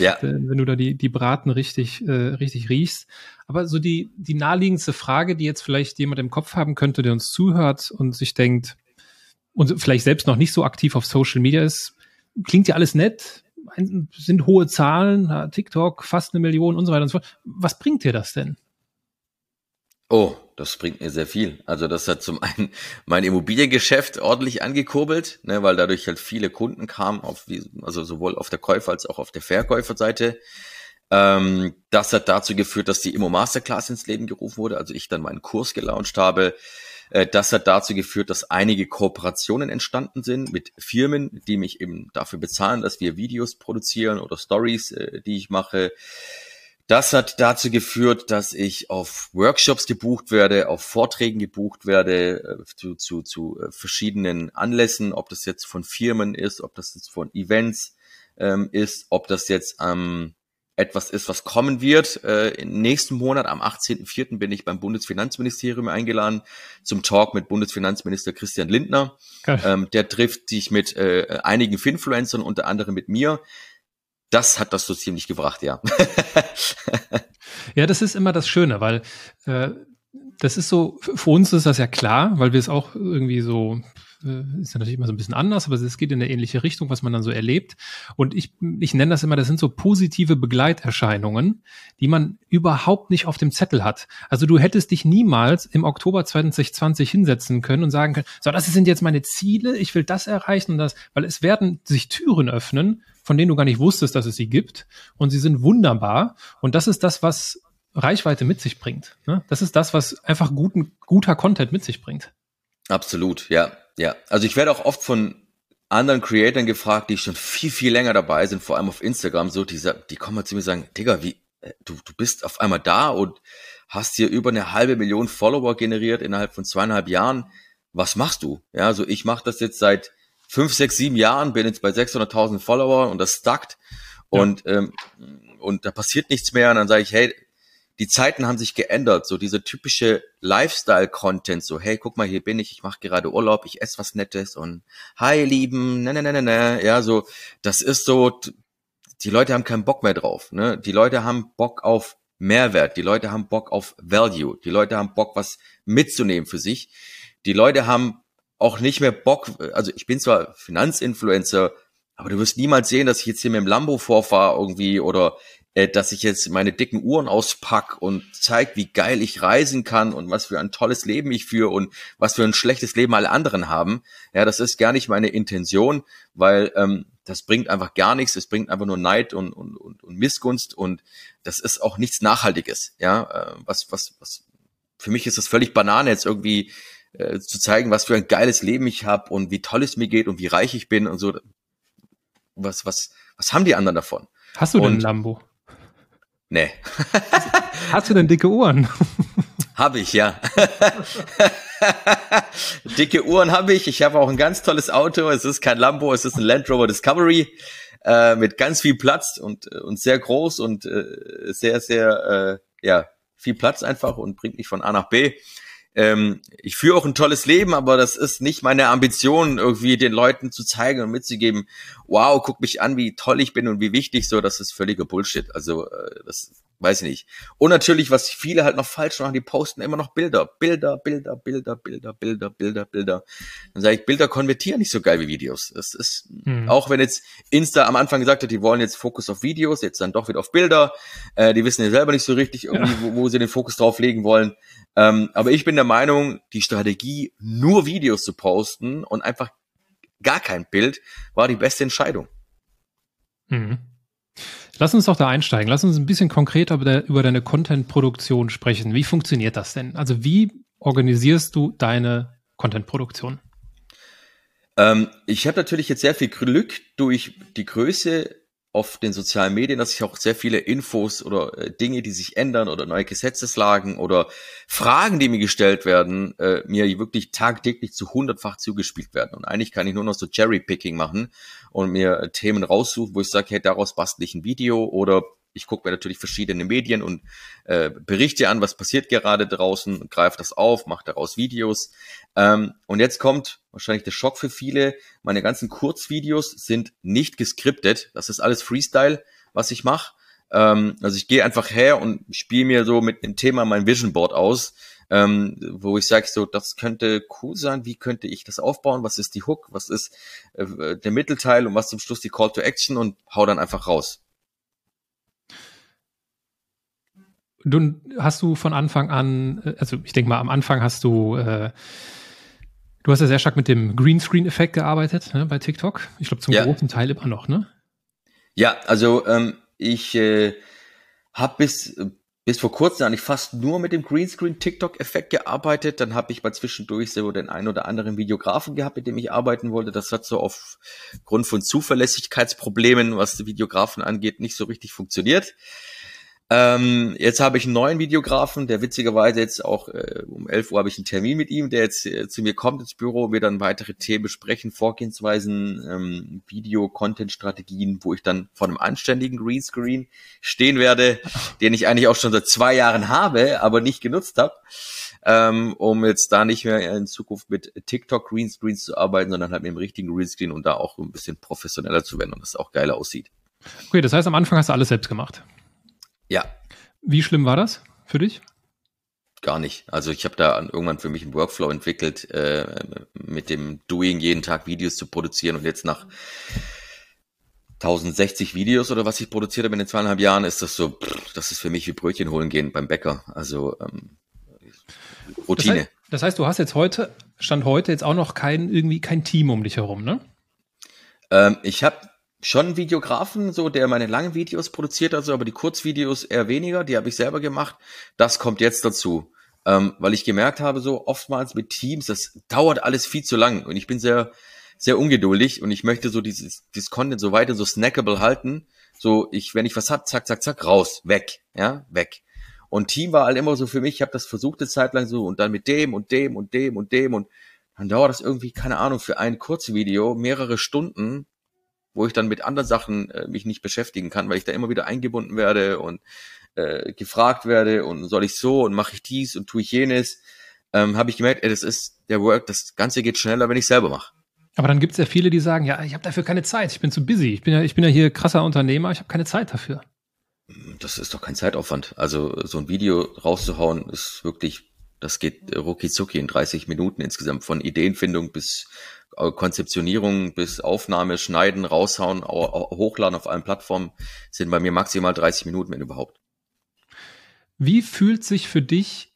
Ja. [laughs] wenn du da die, die Braten richtig, äh, richtig riechst. Aber so die, die naheliegendste Frage, die jetzt vielleicht jemand im Kopf haben könnte, der uns zuhört und sich denkt, und vielleicht selbst noch nicht so aktiv auf Social Media ist, klingt ja alles nett, sind hohe Zahlen, TikTok, fast eine Million und so weiter und so fort. Was bringt dir das denn? Oh, das bringt mir sehr viel. Also das hat zum einen mein Immobiliengeschäft ordentlich angekurbelt, ne, weil dadurch halt viele Kunden kamen, auf, also sowohl auf der Käufer- als auch auf der Verkäuferseite. Ähm, das hat dazu geführt, dass die Immo Masterclass ins Leben gerufen wurde, also ich dann meinen Kurs gelauncht habe. Äh, das hat dazu geführt, dass einige Kooperationen entstanden sind mit Firmen, die mich eben dafür bezahlen, dass wir Videos produzieren oder Stories, äh, die ich mache. Das hat dazu geführt, dass ich auf Workshops gebucht werde, auf Vorträgen gebucht werde, äh, zu, zu, zu verschiedenen Anlässen, ob das jetzt von Firmen ist, ob das jetzt von Events ähm, ist, ob das jetzt am etwas ist, was kommen wird. Äh, im nächsten Monat, am 18.04. bin ich beim Bundesfinanzministerium eingeladen zum Talk mit Bundesfinanzminister Christian Lindner. Ähm, der trifft sich mit äh, einigen Finfluencern, unter anderem mit mir. Das hat das so ziemlich gebracht, ja. [laughs] ja, das ist immer das Schöne, weil äh, das ist so, für uns ist das ja klar, weil wir es auch irgendwie so äh, ist ja natürlich immer so ein bisschen anders, aber es geht in eine ähnliche Richtung, was man dann so erlebt. Und ich, ich nenne das immer, das sind so positive Begleiterscheinungen, die man überhaupt nicht auf dem Zettel hat. Also du hättest dich niemals im Oktober 2020 hinsetzen können und sagen können, so, das sind jetzt meine Ziele, ich will das erreichen und das, weil es werden sich Türen öffnen, von denen du gar nicht wusstest, dass es sie gibt. Und sie sind wunderbar. Und das ist das, was Reichweite mit sich bringt. Ne? Das ist das, was einfach guten, guter Content mit sich bringt. Absolut, ja. Ja, also ich werde auch oft von anderen Creatoren gefragt, die schon viel, viel länger dabei sind, vor allem auf Instagram, so, die, die kommen mal zu mir und sagen, Digga, wie, äh, du, du bist auf einmal da und hast hier über eine halbe Million Follower generiert innerhalb von zweieinhalb Jahren. Was machst du? Ja, also ich mache das jetzt seit fünf, sechs, sieben Jahren, bin jetzt bei 600.000 Follower und das stackt ja. und, ähm, und da passiert nichts mehr und dann sage ich, hey, die Zeiten haben sich geändert. So diese typische Lifestyle-Content, so hey, guck mal, hier bin ich, ich mache gerade Urlaub, ich esse was Nettes und hi, Lieben, ne, ne, ne, ne, ne. Ja, so, das ist so, die Leute haben keinen Bock mehr drauf. Ne? Die Leute haben Bock auf Mehrwert, die Leute haben Bock auf Value, die Leute haben Bock, was mitzunehmen für sich. Die Leute haben auch nicht mehr Bock, also ich bin zwar Finanzinfluencer, aber du wirst niemals sehen, dass ich jetzt hier mit dem Lambo vorfahre irgendwie oder äh, dass ich jetzt meine dicken Uhren auspack und zeig, wie geil ich reisen kann und was für ein tolles Leben ich führe und was für ein schlechtes Leben alle anderen haben. Ja, das ist gar nicht meine Intention, weil ähm, das bringt einfach gar nichts. Es bringt einfach nur Neid und, und, und, und Missgunst und das ist auch nichts Nachhaltiges. Ja, äh, was, was, was, für mich ist das völlig Banane jetzt irgendwie äh, zu zeigen, was für ein geiles Leben ich habe und wie toll es mir geht und wie reich ich bin und so. Was, was, was haben die anderen davon? Hast du denn ein Lambo? Nee. [laughs] Hast du denn dicke Ohren? [laughs] Habe ich, ja. [laughs] dicke Uhren habe ich. Ich habe auch ein ganz tolles Auto. Es ist kein Lambo, es ist ein Land Rover Discovery äh, mit ganz viel Platz und, und sehr groß und äh, sehr, sehr, äh, ja, viel Platz einfach und bringt mich von A nach B ähm, ich führe auch ein tolles Leben, aber das ist nicht meine Ambition, irgendwie den Leuten zu zeigen und mitzugeben, wow, guck mich an, wie toll ich bin und wie wichtig so, das ist völliger Bullshit. Also äh, das weiß ich nicht. Und natürlich, was viele halt noch falsch machen, die posten immer noch Bilder, Bilder, Bilder, Bilder, Bilder, Bilder, Bilder, Bilder. Dann sage ich, Bilder konvertieren nicht so geil wie Videos. Das ist, hm. auch wenn jetzt Insta am Anfang gesagt hat, die wollen jetzt Fokus auf Videos, jetzt dann doch wieder auf Bilder. Äh, die wissen ja selber nicht so richtig irgendwie, ja. wo, wo sie den Fokus drauf legen wollen. Ähm, aber ich bin der Meinung, die Strategie, nur Videos zu posten und einfach gar kein Bild, war die beste Entscheidung. Mhm. Lass uns doch da einsteigen. Lass uns ein bisschen konkreter über, deine Content-Produktion sprechen. Wie funktioniert das denn? Also wie organisierst du deine Content-Produktion? Ähm, ich habe natürlich jetzt sehr viel Glück durch die Größe auf den sozialen Medien, dass ich auch sehr viele Infos oder äh, Dinge, die sich ändern oder neue Gesetzeslagen oder Fragen, die mir gestellt werden, äh, mir wirklich tagtäglich zu hundertfach zugespielt werden. Und eigentlich kann ich nur noch so Cherry-Picking machen und mir äh, Themen raussuchen, wo ich sage, hey, daraus bastle ich ein Video oder ich gucke mir natürlich verschiedene Medien und äh, berichte an, was passiert gerade draußen, greife das auf, mache daraus Videos. Ähm, und jetzt kommt wahrscheinlich der Schock für viele. Meine ganzen Kurzvideos sind nicht geskriptet. Das ist alles Freestyle, was ich mache. Ähm, also ich gehe einfach her und spiele mir so mit dem Thema mein Vision Board aus, ähm, wo ich sage, so, das könnte cool sein. Wie könnte ich das aufbauen? Was ist die Hook? Was ist äh, der Mittelteil und was zum Schluss die Call to Action und hau dann einfach raus. Du hast du von Anfang an, äh, also ich denke mal, am Anfang hast du, äh, du hast ja sehr stark mit dem Greenscreen-Effekt gearbeitet ne, bei TikTok. Ich glaube zum ja. großen Teil immer noch, ne? Ja, also ähm, ich äh, Hab bis bis vor kurzem eigentlich fast nur mit dem Greenscreen TikTok-Effekt gearbeitet. Dann habe ich mal zwischendurch so den einen oder anderen Videografen gehabt, mit dem ich arbeiten wollte. Das hat so aufgrund von Zuverlässigkeitsproblemen, was die Videografen angeht, nicht so richtig funktioniert. Ähm, jetzt habe ich einen neuen Videografen, der witzigerweise jetzt auch äh, um 11 Uhr habe ich einen Termin mit ihm, der jetzt äh, zu mir kommt ins Büro, wir dann weitere Themen besprechen, Vorgehensweisen, ähm, Video-Content-Strategien, wo ich dann vor einem anständigen Greenscreen stehen werde, [laughs] den ich eigentlich auch schon seit zwei Jahren habe, aber nicht genutzt habe, ähm, um jetzt da nicht mehr in Zukunft mit TikTok Greenscreens zu arbeiten, sondern halt mit dem richtigen Greenscreen und da auch ein bisschen professioneller zu werden und das auch geiler aussieht. Okay, das heißt, am Anfang hast du alles selbst gemacht. Ja. Wie schlimm war das für dich? Gar nicht. Also ich habe da irgendwann für mich einen Workflow entwickelt, äh, mit dem Doing jeden Tag Videos zu produzieren und jetzt nach 1060 Videos oder was ich produziert habe in den zweieinhalb Jahren, ist das so, pff, das ist für mich wie Brötchen holen gehen beim Bäcker. Also ähm, Routine. Das heißt, das heißt, du hast jetzt heute, Stand heute jetzt auch noch kein, irgendwie kein Team um dich herum, ne? Ähm, ich habe schon Videografen, so der meine langen Videos produziert, also aber die Kurzvideos eher weniger, die habe ich selber gemacht. Das kommt jetzt dazu, ähm, weil ich gemerkt habe, so oftmals mit Teams, das dauert alles viel zu lang und ich bin sehr sehr ungeduldig und ich möchte so dieses, dieses Content so weiter so snackable halten. So ich, wenn ich was hab, zack, zack, zack, raus, weg, ja, weg. Und Team war halt immer so für mich, ich habe das versucht eine Zeit lang so und dann mit dem und dem und dem und dem und dann dauert das irgendwie, keine Ahnung, für ein Kurzvideo mehrere Stunden wo ich dann mit anderen Sachen äh, mich nicht beschäftigen kann, weil ich da immer wieder eingebunden werde und äh, gefragt werde und soll ich so und mache ich dies und tue ich jenes, ähm, habe ich gemerkt, ey, das ist der Work, das Ganze geht schneller, wenn ich selber mache. Aber dann gibt es ja viele, die sagen, ja, ich habe dafür keine Zeit, ich bin zu busy, ich bin ja, ich bin ja hier krasser Unternehmer, ich habe keine Zeit dafür. Das ist doch kein Zeitaufwand. Also so ein Video rauszuhauen ist wirklich, das geht rucki zucki in 30 Minuten insgesamt von Ideenfindung bis Konzeptionierung bis Aufnahme, Schneiden, raushauen, hochladen auf allen Plattformen sind bei mir maximal 30 Minuten, wenn überhaupt. Wie fühlt sich für dich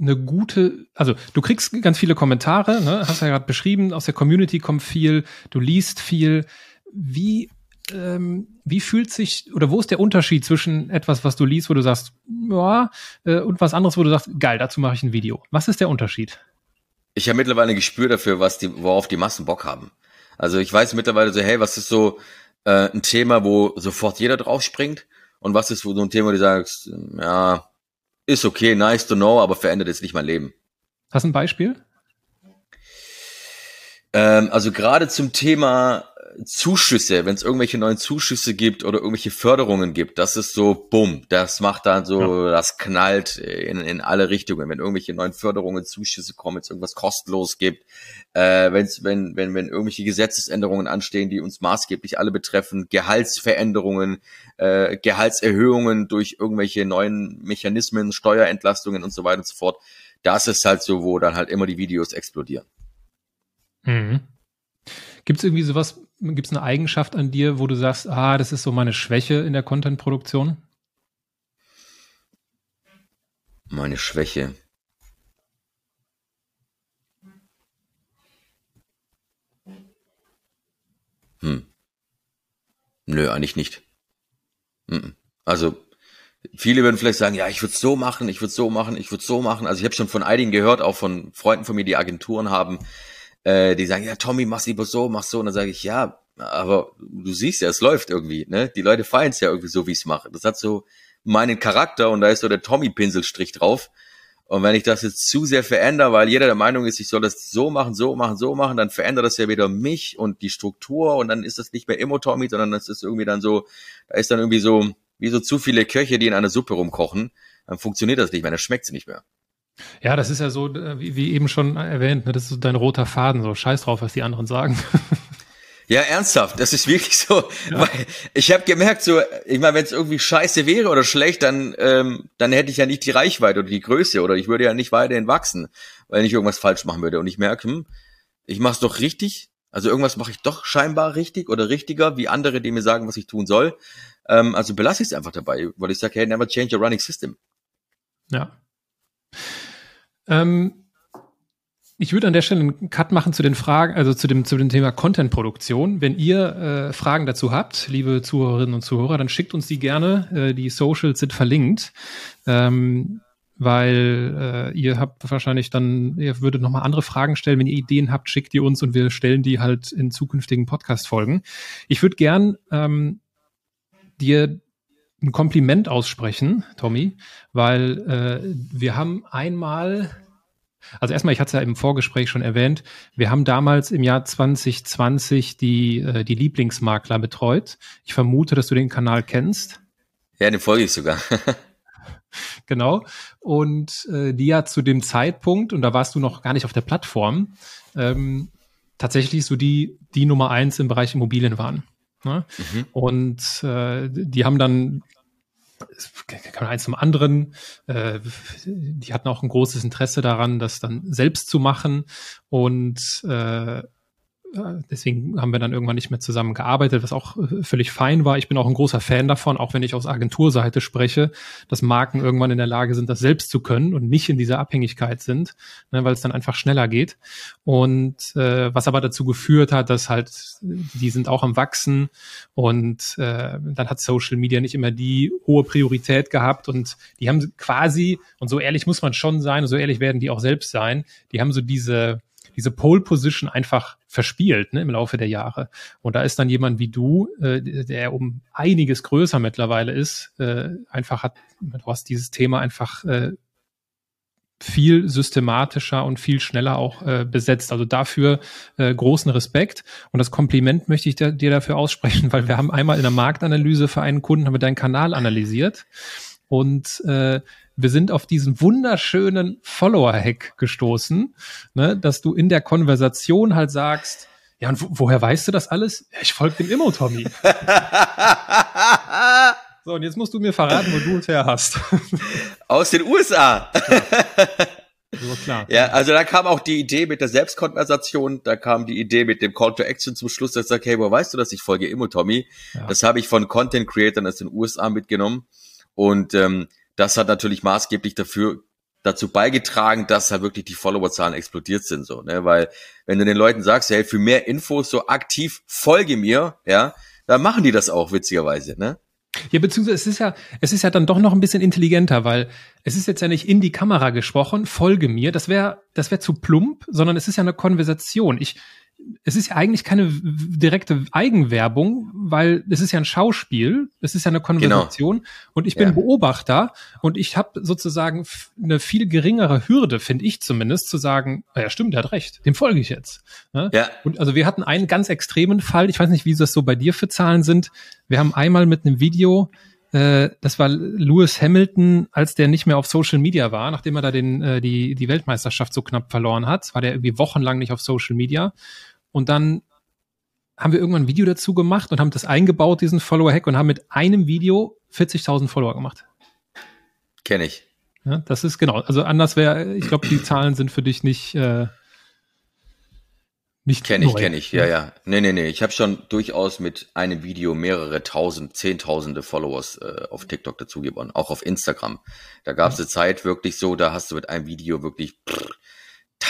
eine gute, also du kriegst ganz viele Kommentare, ne? hast ja gerade beschrieben, aus der Community kommt viel, du liest viel. Wie, ähm, wie fühlt sich oder wo ist der Unterschied zwischen etwas, was du liest, wo du sagst, ja, äh, und was anderes, wo du sagst, geil, dazu mache ich ein Video. Was ist der Unterschied? Ich habe mittlerweile ein Gespür dafür, was die, worauf die Massen Bock haben. Also ich weiß mittlerweile so, hey, was ist so äh, ein Thema, wo sofort jeder drauf springt und was ist so ein Thema, wo du sagst, ja, ist okay, nice to know, aber verändert jetzt nicht mein Leben. Hast du ein Beispiel? Ähm, also gerade zum Thema Zuschüsse, wenn es irgendwelche neuen Zuschüsse gibt oder irgendwelche Förderungen gibt, das ist so, bumm, das macht dann so, ja. das knallt in, in alle Richtungen. Wenn irgendwelche neuen Förderungen, Zuschüsse kommen, wenn es irgendwas kostenlos gibt, äh, wenn's, wenn, wenn, wenn irgendwelche Gesetzesänderungen anstehen, die uns maßgeblich alle betreffen, Gehaltsveränderungen, äh, Gehaltserhöhungen durch irgendwelche neuen Mechanismen, Steuerentlastungen und so weiter und so fort, das ist halt so, wo dann halt immer die Videos explodieren. Mhm. Gibt es irgendwie sowas, gibt es eine Eigenschaft an dir, wo du sagst, ah, das ist so meine Schwäche in der Content-Produktion? Meine Schwäche. Hm. Nö, eigentlich nicht. Also, viele würden vielleicht sagen, ja, ich würde so machen, ich würde so machen, ich würde so machen. Also ich habe schon von einigen gehört, auch von Freunden von mir, die Agenturen haben, äh, die sagen, ja, Tommy, mach's lieber so, mach so. Und dann sage ich, ja, aber du siehst ja, es läuft irgendwie, ne? Die Leute feiern es ja irgendwie so, wie ich es mache. Das hat so meinen Charakter und da ist so der Tommy-Pinselstrich drauf. Und wenn ich das jetzt zu sehr verändere, weil jeder der Meinung ist, ich soll das so machen, so machen, so machen, dann verändert das ja wieder mich und die Struktur und dann ist das nicht mehr immer Tommy, sondern das ist irgendwie dann so, da ist dann irgendwie so, wie so zu viele Köche, die in einer Suppe rumkochen, dann funktioniert das nicht mehr, dann schmeckt sie nicht mehr. Ja, das ist ja so, äh, wie, wie eben schon erwähnt, ne, das ist so dein roter Faden, so scheiß drauf, was die anderen sagen. [laughs] Ja, ernsthaft, das ist wirklich so, ja. weil ich habe gemerkt, so, ich meine, wenn es irgendwie scheiße wäre oder schlecht, dann, ähm, dann hätte ich ja nicht die Reichweite oder die Größe oder ich würde ja nicht weiterhin wachsen, weil ich irgendwas falsch machen würde. Und ich merke, hm, ich mache es doch richtig, also irgendwas mache ich doch scheinbar richtig oder richtiger, wie andere, die mir sagen, was ich tun soll. Ähm, also belasse ich es einfach dabei, weil ich sage, hey, never change your running system. Ja. Ähm, Ich würde an der Stelle einen Cut machen zu den Fragen, also zu dem, zu dem Thema Content-Produktion. Wenn ihr äh, Fragen dazu habt, liebe Zuhörerinnen und Zuhörer, dann schickt uns die gerne. Äh, die Socials sind verlinkt. Ähm, weil äh, ihr habt wahrscheinlich dann, ihr würdet nochmal andere Fragen stellen. Wenn ihr Ideen habt, schickt die uns und wir stellen die halt in zukünftigen Podcast-Folgen. Ich würde gern ähm, dir ein Kompliment aussprechen, Tommy, weil äh, wir haben einmal, also erstmal, ich hatte es ja im Vorgespräch schon erwähnt, wir haben damals im Jahr 2020 die, äh, die Lieblingsmakler betreut. Ich vermute, dass du den Kanal kennst. Ja, den folge ich sogar. [laughs] genau. Und äh, die ja zu dem Zeitpunkt, und da warst du noch gar nicht auf der Plattform, ähm, tatsächlich so die, die Nummer eins im Bereich Immobilien waren. Ne? Mhm. Und äh, die haben dann eins zum anderen. Äh, die hatten auch ein großes Interesse daran, das dann selbst zu machen. Und äh, deswegen haben wir dann irgendwann nicht mehr zusammen gearbeitet, was auch äh, völlig fein war. Ich bin auch ein großer Fan davon, auch wenn ich aus Agenturseite spreche, dass Marken irgendwann in der Lage sind, das selbst zu können und nicht in dieser Abhängigkeit sind, ne, weil es dann einfach schneller geht. Und äh, was aber dazu geführt hat, dass halt die sind auch am wachsen und äh, dann hat Social Media nicht immer die hohe Priorität gehabt und die haben quasi und so ehrlich muss man schon sein und so ehrlich werden die auch selbst sein. Die haben so diese diese Pole Position einfach verspielt ne, im Laufe der Jahre. Und da ist dann jemand wie du, äh, der um einiges größer mittlerweile ist, äh, einfach hat, du hast dieses Thema einfach äh, viel systematischer und viel schneller auch äh, besetzt. Also dafür äh, großen Respekt. Und das Kompliment möchte ich dir dafür aussprechen, [laughs] weil wir haben einmal in der Marktanalyse für einen Kunden haben wir deinen Kanal analysiert und äh, wir sind auf diesen wunderschönen Follower-Hack gestoßen, ne, dass du in der Konversation halt sagst, ja, und woher weißt du das alles? Ja, ich folge dem Immo, Tommy. [laughs] so, und jetzt musst du mir verraten, wo du es her hast. Aus den USA. So, klar. Ja, also da kam auch die Idee mit der Selbstkonversation, da kam die Idee mit dem Call to Action zum Schluss, dass ich sage, hey, wo weißt du, dass ich folge Immo Tommy? Ja. Das habe ich von Content Creators aus den USA mitgenommen. Und ähm, das hat natürlich maßgeblich dafür dazu beigetragen, dass halt wirklich die Followerzahlen explodiert sind, so, ne, weil wenn du den Leuten sagst, hey, für mehr Infos so aktiv folge mir, ja, dann machen die das auch witzigerweise, ne? Ja, beziehungsweise es ist ja, es ist ja dann doch noch ein bisschen intelligenter, weil es ist jetzt ja nicht in die Kamera gesprochen, folge mir, das wäre, das wäre zu plump, sondern es ist ja eine Konversation. Ich, es ist ja eigentlich keine direkte Eigenwerbung, weil es ist ja ein Schauspiel, es ist ja eine genau. Konversation genau. und ich bin ja. Beobachter und ich habe sozusagen eine viel geringere Hürde, finde ich zumindest, zu sagen, ja stimmt, der hat recht, dem folge ich jetzt. Ne? Ja. Und also wir hatten einen ganz extremen Fall, ich weiß nicht, wie das so bei dir für Zahlen sind. Wir haben einmal mit einem Video äh, das war Lewis Hamilton, als der nicht mehr auf Social Media war, nachdem er da den, äh, die, die Weltmeisterschaft so knapp verloren hat, war der irgendwie wochenlang nicht auf Social Media. Und dann haben wir irgendwann ein Video dazu gemacht und haben das eingebaut, diesen Follower-Hack, und haben mit einem Video 40.000 Follower gemacht. Kenne ich. Ja, das ist genau. Also anders wäre, ich glaube, die Zahlen sind für dich nicht, äh, nicht Kenne ich, kenne ich, ja, ja. Nee, nee, nee. Ich habe schon durchaus mit einem Video mehrere tausend, zehntausende Followers äh, auf TikTok dazu gewonnen, auch auf Instagram. Da gab es ja. eine Zeit wirklich so, da hast du mit einem Video wirklich pff,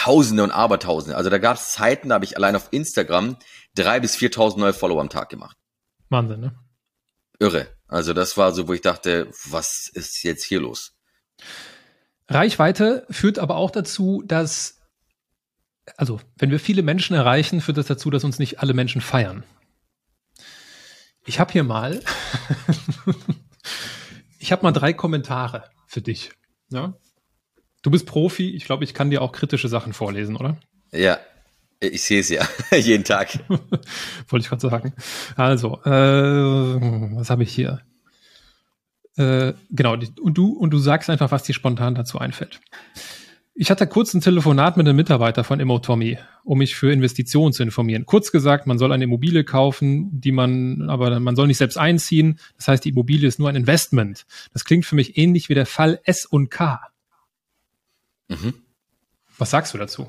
Tausende und Abertausende. Also da gab es Zeiten, da habe ich allein auf Instagram drei bis viertausend neue Follower am Tag gemacht. Wahnsinn, ne? Irre. Also das war so, wo ich dachte, was ist jetzt hier los? Reichweite führt aber auch dazu, dass also wenn wir viele Menschen erreichen, führt das dazu, dass uns nicht alle Menschen feiern. Ich habe hier mal, [laughs] ich habe mal drei Kommentare für dich. Ja? Du bist Profi, ich glaube, ich kann dir auch kritische Sachen vorlesen, oder? Ja, ich sehe es ja, [laughs] jeden Tag. [laughs] Wollte ich gerade sagen. Also, äh, was habe ich hier? Äh, genau, und du, und du sagst einfach, was dir spontan dazu einfällt. Ich hatte kurz ein Telefonat mit einem Mitarbeiter von Immotommy, um mich für Investitionen zu informieren. Kurz gesagt, man soll eine Immobilie kaufen, die man, aber man soll nicht selbst einziehen. Das heißt, die Immobilie ist nur ein Investment. Das klingt für mich ähnlich wie der Fall S und K. Mhm. Was sagst du dazu?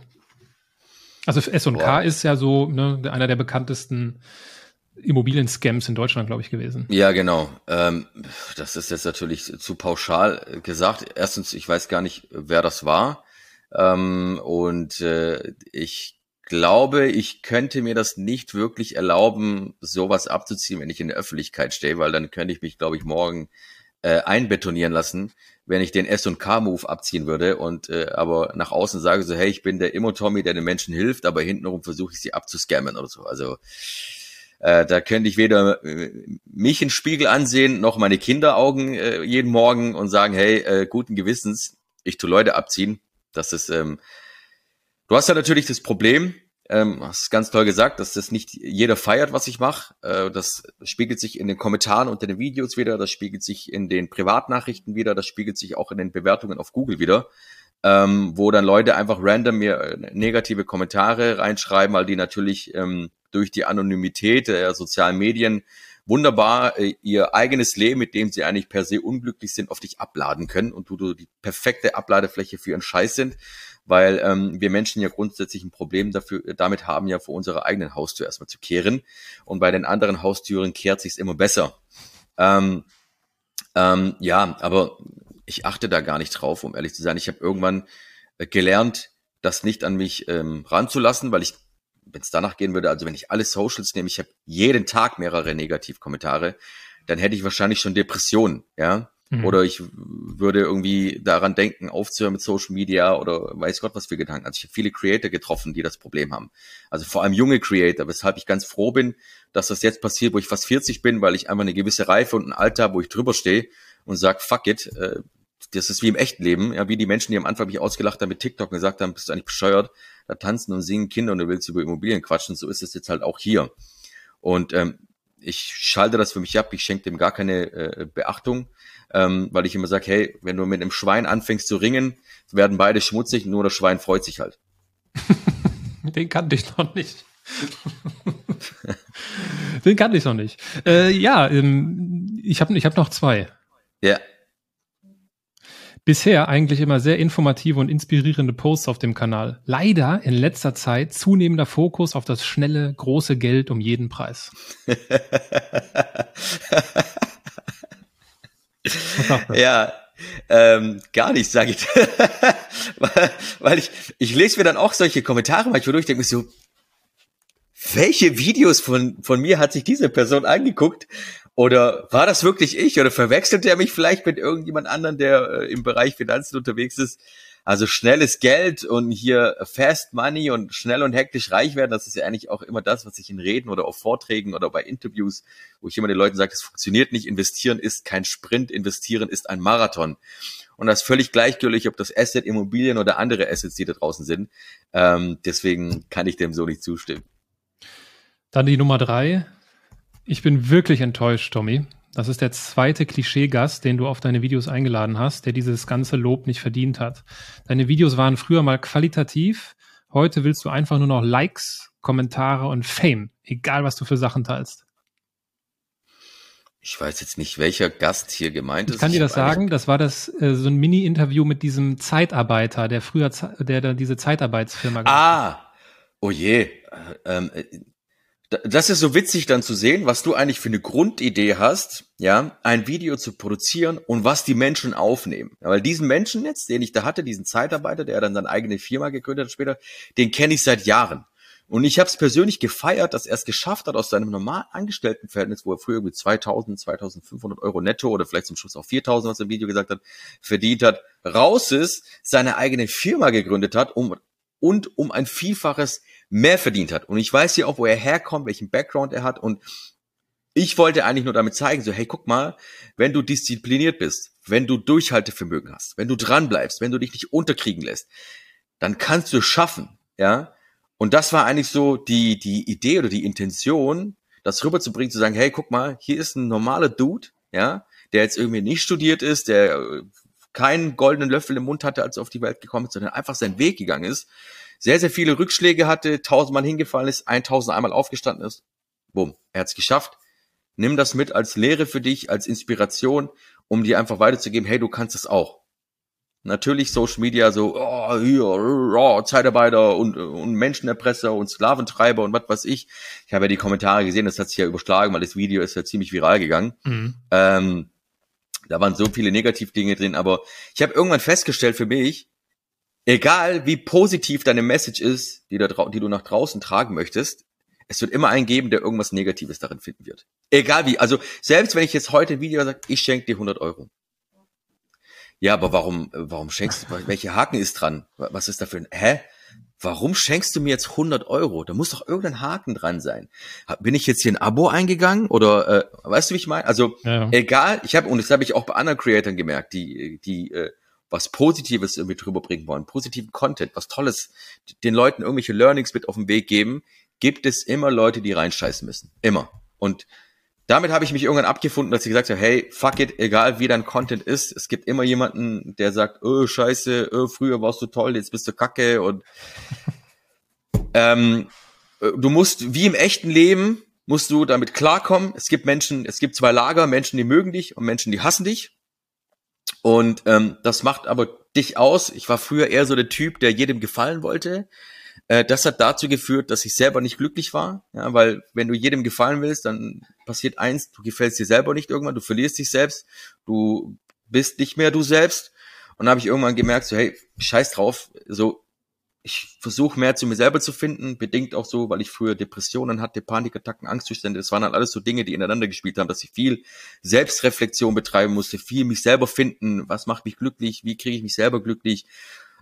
Also S und K ist ja so ne, einer der bekanntesten Immobilien-Scams in Deutschland, glaube ich, gewesen. Ja, genau. Ähm, das ist jetzt natürlich zu pauschal gesagt. Erstens, ich weiß gar nicht, wer das war. Ähm, und äh, ich glaube, ich könnte mir das nicht wirklich erlauben, sowas abzuziehen, wenn ich in der Öffentlichkeit stehe, weil dann könnte ich mich, glaube ich, morgen äh, einbetonieren lassen, wenn ich den S und K-Move abziehen würde und äh, aber nach außen sage so, hey, ich bin der Immo-Tommy, der den Menschen hilft, aber hintenrum versuche ich sie abzuscammen oder so. Also äh, da könnte ich weder äh, mich in Spiegel ansehen, noch meine Kinderaugen äh, jeden Morgen und sagen, hey, äh, guten Gewissens, ich tu Leute abziehen. Das ist, ähm, du hast ja natürlich das Problem, ähm, hast ganz toll gesagt, dass das nicht jeder feiert, was ich mache. Äh, das spiegelt sich in den Kommentaren unter den Videos wieder, das spiegelt sich in den Privatnachrichten wieder, das spiegelt sich auch in den Bewertungen auf Google wieder, ähm, wo dann Leute einfach random mir äh, negative Kommentare reinschreiben, weil die natürlich ähm, durch die Anonymität der sozialen Medien wunderbar äh, ihr eigenes Leben, mit dem sie eigentlich per se unglücklich sind, auf dich abladen können und du, du die perfekte Abladefläche für ihren Scheiß sind weil ähm, wir Menschen ja grundsätzlich ein Problem dafür damit haben, ja vor unserer eigenen Haustür erstmal zu kehren. Und bei den anderen Haustüren kehrt sich's immer besser. Ähm, ähm, ja, aber ich achte da gar nicht drauf, um ehrlich zu sein. Ich habe irgendwann äh, gelernt, das nicht an mich ähm, ranzulassen, weil ich, wenn es danach gehen würde, also wenn ich alle Socials nehme, ich habe jeden Tag mehrere Negativkommentare, dann hätte ich wahrscheinlich schon Depressionen, ja. Mhm. Oder ich würde irgendwie daran denken, aufzuhören mit Social Media oder weiß Gott was für Gedanken. Also ich habe viele Creator getroffen, die das Problem haben. Also vor allem junge Creator, weshalb ich ganz froh bin, dass das jetzt passiert, wo ich fast 40 bin, weil ich einfach eine gewisse Reife und ein Alter, wo ich drüber stehe und sag, fuck it, äh, das ist wie im echten Leben, ja, wie die Menschen, die am Anfang mich ausgelacht haben mit TikTok und gesagt haben, bist du eigentlich bescheuert, da tanzen und singen Kinder und du willst über Immobilien quatschen, so ist es jetzt halt auch hier. Und ähm, ich schalte das für mich ab, ich schenke dem gar keine äh, Beachtung ähm, weil ich immer sage, hey, wenn du mit einem Schwein anfängst zu ringen, werden beide schmutzig, nur das Schwein freut sich halt. [laughs] Den kannte ich noch nicht. [laughs] Den kannte ich noch nicht. Äh, ja, ähm, ich habe ich hab noch zwei. Ja. Bisher eigentlich immer sehr informative und inspirierende Posts auf dem Kanal. Leider in letzter Zeit zunehmender Fokus auf das schnelle, große Geld um jeden Preis. [laughs] [laughs] ja, ähm, gar nicht, sage ich. [laughs] weil, ich, ich lese mir dann auch solche Kommentare manchmal durch, denke mir so, welche Videos von, von mir hat sich diese Person angeguckt? Oder war das wirklich ich? Oder verwechselt er mich vielleicht mit irgendjemand anderen, der äh, im Bereich Finanzen unterwegs ist? Also schnelles Geld und hier Fast Money und schnell und hektisch reich werden, das ist ja eigentlich auch immer das, was ich in Reden oder auf Vorträgen oder bei Interviews, wo ich immer den Leuten sage, es funktioniert nicht, investieren ist kein Sprint, investieren ist ein Marathon. Und das ist völlig gleichgültig, ob das Asset, Immobilien oder andere Assets, die da draußen sind. Ähm, deswegen kann ich dem so nicht zustimmen. Dann die Nummer drei. Ich bin wirklich enttäuscht, Tommy. Das ist der zweite Klischeegast, den du auf deine Videos eingeladen hast, der dieses ganze Lob nicht verdient hat. Deine Videos waren früher mal qualitativ. Heute willst du einfach nur noch Likes, Kommentare und Fame, egal was du für Sachen teilst. Ich weiß jetzt nicht, welcher Gast hier gemeint ist. Ich kann dir das sagen, das war das äh, so ein Mini-Interview mit diesem Zeitarbeiter, der früher, der da diese Zeitarbeitsfirma gemacht hat. Ah, oh je. Äh, ähm, äh, das ist so witzig dann zu sehen, was du eigentlich für eine Grundidee hast, ja, ein Video zu produzieren und was die Menschen aufnehmen. Ja, weil diesen Menschen jetzt, den ich da hatte, diesen Zeitarbeiter, der dann seine eigene Firma gegründet hat später, den kenne ich seit Jahren. Und ich habe es persönlich gefeiert, dass er es geschafft hat, aus seinem normalen Angestelltenverhältnis, wo er früher irgendwie 2000, 2500 Euro netto oder vielleicht zum Schluss auch 4000, was er im Video gesagt hat, verdient hat, raus ist, seine eigene Firma gegründet hat um, und um ein Vielfaches mehr verdient hat. Und ich weiß ja auch, wo er herkommt, welchen Background er hat. Und ich wollte eigentlich nur damit zeigen, so, hey, guck mal, wenn du diszipliniert bist, wenn du Durchhaltevermögen hast, wenn du dran bleibst, wenn du dich nicht unterkriegen lässt, dann kannst du es schaffen, ja. Und das war eigentlich so die, die Idee oder die Intention, das rüberzubringen, zu sagen, hey, guck mal, hier ist ein normaler Dude, ja, der jetzt irgendwie nicht studiert ist, der äh, keinen goldenen Löffel im Mund hatte, als er auf die Welt gekommen ist, sondern einfach seinen Weg gegangen ist sehr, sehr viele Rückschläge hatte, tausendmal hingefallen ist, eintausend einmal aufgestanden ist. Bumm, er hat es geschafft. Nimm das mit als Lehre für dich, als Inspiration, um dir einfach weiterzugeben, hey, du kannst es auch. Natürlich Social Media so, oh, hier, oh, Zeitarbeiter und, und Menschenerpresser und Sklaventreiber und was weiß ich. Ich habe ja die Kommentare gesehen, das hat sich ja überschlagen, weil das Video ist ja ziemlich viral gegangen. Mhm. Ähm, da waren so viele Negativdinge drin, aber ich habe irgendwann festgestellt für mich, egal wie positiv deine Message ist, die, da, die du nach draußen tragen möchtest, es wird immer einen geben, der irgendwas Negatives darin finden wird. Egal wie. Also selbst wenn ich jetzt heute ein Video sage, ich schenke dir 100 Euro. Ja, aber warum, warum schenkst du, welche Haken ist dran? Was ist da für ein, hä? Warum schenkst du mir jetzt 100 Euro? Da muss doch irgendein Haken dran sein. Bin ich jetzt hier ein Abo eingegangen oder äh, weißt du, wie ich meine? Also ja. egal, ich habe und das habe ich auch bei anderen Creatoren gemerkt, die die äh, was Positives irgendwie drüber bringen wollen, positiven Content, was Tolles, den Leuten irgendwelche Learnings mit auf den Weg geben, gibt es immer Leute, die reinscheißen müssen. Immer. Und damit habe ich mich irgendwann abgefunden, dass ich gesagt habe, hey, fuck it, egal wie dein Content ist, es gibt immer jemanden, der sagt, oh, scheiße, oh, früher warst du toll, jetzt bist du kacke und [laughs] ähm, du musst, wie im echten Leben, musst du damit klarkommen. Es gibt Menschen, es gibt zwei Lager, Menschen, die mögen dich und Menschen, die hassen dich. Und ähm, das macht aber dich aus. Ich war früher eher so der Typ, der jedem gefallen wollte. Äh, das hat dazu geführt, dass ich selber nicht glücklich war, ja, weil wenn du jedem gefallen willst, dann passiert eins, du gefällst dir selber nicht irgendwann, du verlierst dich selbst, du bist nicht mehr du selbst. Und dann habe ich irgendwann gemerkt, so hey, scheiß drauf, so ich versuche mehr zu mir selber zu finden, bedingt auch so, weil ich früher Depressionen hatte, Panikattacken, Angstzustände. Das waren halt alles so Dinge, die ineinander gespielt haben, dass ich viel Selbstreflexion betreiben musste, viel mich selber finden, was macht mich glücklich, wie kriege ich mich selber glücklich,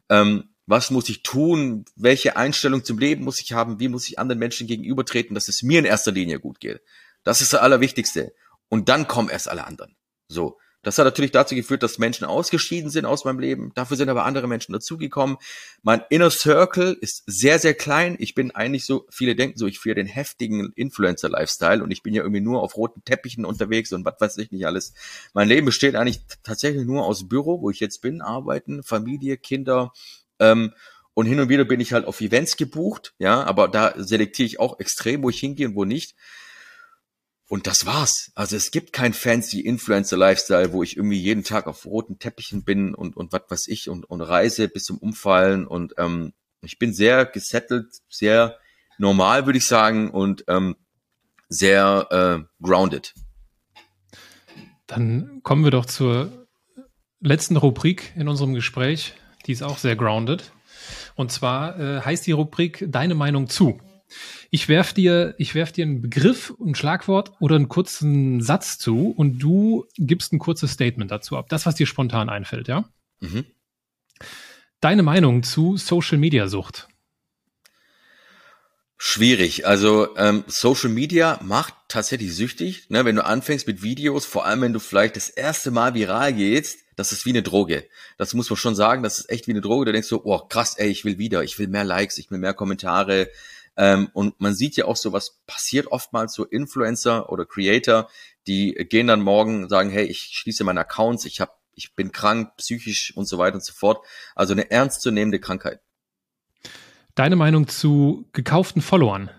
ähm, was muss ich tun, welche Einstellung zum Leben muss ich haben, wie muss ich anderen Menschen gegenübertreten, dass es mir in erster Linie gut geht. Das ist das Allerwichtigste. Und dann kommen erst alle anderen. So. Das hat natürlich dazu geführt, dass Menschen ausgeschieden sind aus meinem Leben. Dafür sind aber andere Menschen dazugekommen. Mein Inner Circle ist sehr, sehr klein. Ich bin eigentlich so, viele denken so, ich führe den heftigen Influencer-Lifestyle und ich bin ja irgendwie nur auf roten Teppichen unterwegs und was weiß ich nicht alles. Mein Leben besteht eigentlich tatsächlich nur aus Büro, wo ich jetzt bin, arbeiten, Familie, Kinder, ähm, und hin und wieder bin ich halt auf Events gebucht, ja, aber da selektiere ich auch extrem, wo ich hingehe und wo nicht. Und das war's. Also es gibt kein fancy Influencer-Lifestyle, wo ich irgendwie jeden Tag auf roten Teppichen bin und, und was weiß ich und, und reise bis zum Umfallen. Und ähm, ich bin sehr gesettelt, sehr normal, würde ich sagen, und ähm, sehr äh, grounded. Dann kommen wir doch zur letzten Rubrik in unserem Gespräch. Die ist auch sehr grounded. Und zwar äh, heißt die Rubrik Deine Meinung zu. Ich werf dir, ich werf dir einen Begriff, ein Schlagwort oder einen kurzen Satz zu und du gibst ein kurzes Statement dazu ab. Das, was dir spontan einfällt, ja? Mhm. Deine Meinung zu Social Media Sucht. Schwierig. Also ähm, Social Media macht tatsächlich süchtig. Ne? Wenn du anfängst mit Videos, vor allem wenn du vielleicht das erste Mal viral gehst, das ist wie eine Droge. Das muss man schon sagen, das ist echt wie eine Droge. Da denkst du, oh krass, ey, ich will wieder, ich will mehr Likes, ich will mehr Kommentare, ähm, und man sieht ja auch so, was passiert oftmals so Influencer oder Creator, die gehen dann morgen, sagen, hey, ich schließe meine Accounts, ich hab, ich bin krank, psychisch und so weiter und so fort. Also eine ernstzunehmende Krankheit. Deine Meinung zu gekauften Followern?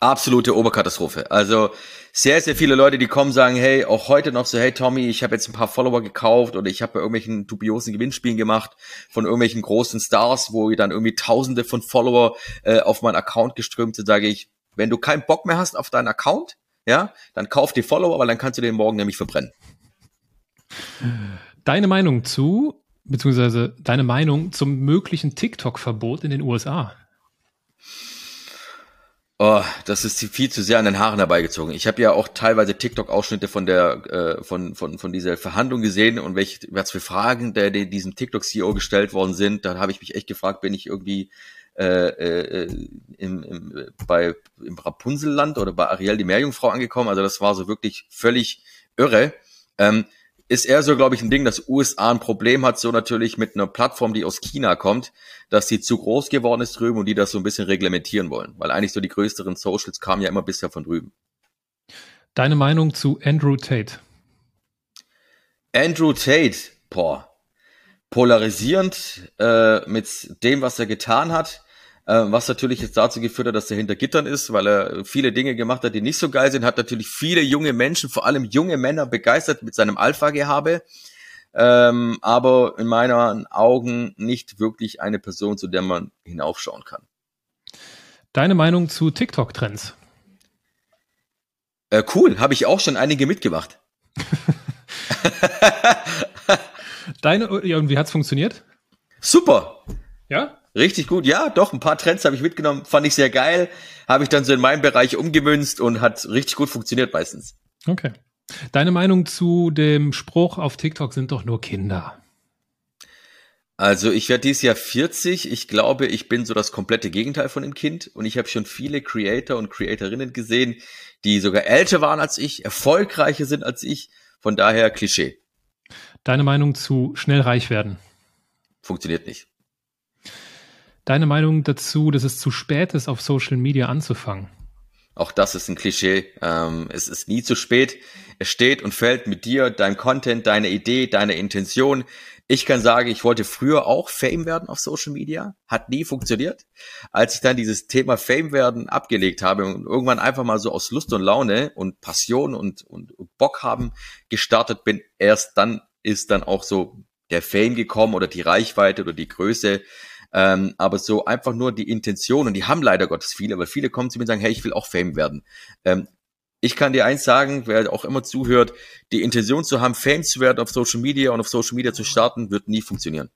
absolute Oberkatastrophe. Also sehr, sehr viele Leute, die kommen, sagen, hey, auch heute noch so, hey Tommy, ich habe jetzt ein paar Follower gekauft oder ich habe bei irgendwelchen dubiosen Gewinnspielen gemacht von irgendwelchen großen Stars, wo dann irgendwie tausende von Follower äh, auf meinen Account geströmt sind, sage ich, wenn du keinen Bock mehr hast auf deinen Account, ja, dann kauf die Follower, weil dann kannst du den morgen nämlich verbrennen. Deine Meinung zu, beziehungsweise deine Meinung zum möglichen TikTok-Verbot in den USA? Oh, das ist viel zu sehr an den Haaren herbeigezogen. Ich habe ja auch teilweise TikTok-Ausschnitte von der äh, von, von, von dieser Verhandlung gesehen und welche was für Fragen der, der diesem TikTok-CEO gestellt worden sind. Da habe ich mich echt gefragt, bin ich irgendwie äh, äh, im, im, bei, im Rapunzelland oder bei Ariel die Meerjungfrau angekommen. Also das war so wirklich völlig irre. Ähm, ist eher so, glaube ich, ein Ding, dass USA ein Problem hat, so natürlich mit einer Plattform, die aus China kommt, dass die zu groß geworden ist drüben und die das so ein bisschen reglementieren wollen. Weil eigentlich so die größeren Socials kamen ja immer bisher von drüben. Deine Meinung zu Andrew Tate? Andrew Tate, boah, polarisierend äh, mit dem, was er getan hat. Äh, was natürlich jetzt dazu geführt hat, dass er hinter Gittern ist, weil er viele Dinge gemacht hat, die nicht so geil sind, hat natürlich viele junge Menschen, vor allem junge Männer begeistert mit seinem Alpha-Gehabe, ähm, aber in meinen Augen nicht wirklich eine Person, zu der man hinaufschauen kann. Deine Meinung zu TikTok-Trends? Äh, cool, habe ich auch schon einige mitgemacht. [laughs] Deine, ja, und wie hat's funktioniert? Super. Ja? Richtig gut. Ja, doch, ein paar Trends habe ich mitgenommen, fand ich sehr geil. Habe ich dann so in meinem Bereich umgemünzt und hat richtig gut funktioniert meistens. Okay. Deine Meinung zu dem Spruch auf TikTok sind doch nur Kinder. Also ich werde dieses Jahr 40. Ich glaube, ich bin so das komplette Gegenteil von dem Kind. Und ich habe schon viele Creator und Creatorinnen gesehen, die sogar älter waren als ich, erfolgreicher sind als ich. Von daher Klischee. Deine Meinung zu schnell reich werden? Funktioniert nicht. Deine Meinung dazu, dass es zu spät ist, auf Social Media anzufangen? Auch das ist ein Klischee. Ähm, es ist nie zu spät. Es steht und fällt mit dir, deinem Content, deiner Idee, deiner Intention. Ich kann sagen, ich wollte früher auch Fame werden auf Social Media, hat nie funktioniert. Als ich dann dieses Thema Fame werden abgelegt habe und irgendwann einfach mal so aus Lust und Laune und Passion und, und Bock haben gestartet bin, erst dann ist dann auch so der Fame gekommen oder die Reichweite oder die Größe. Ähm, aber so einfach nur die Intention, und die haben leider Gottes viele, weil viele kommen zu mir und sagen, hey, ich will auch Fame werden. Ähm, ich kann dir eins sagen, wer auch immer zuhört, die Intention zu haben, Fame zu werden auf Social Media und auf Social Media zu starten, wird nie funktionieren.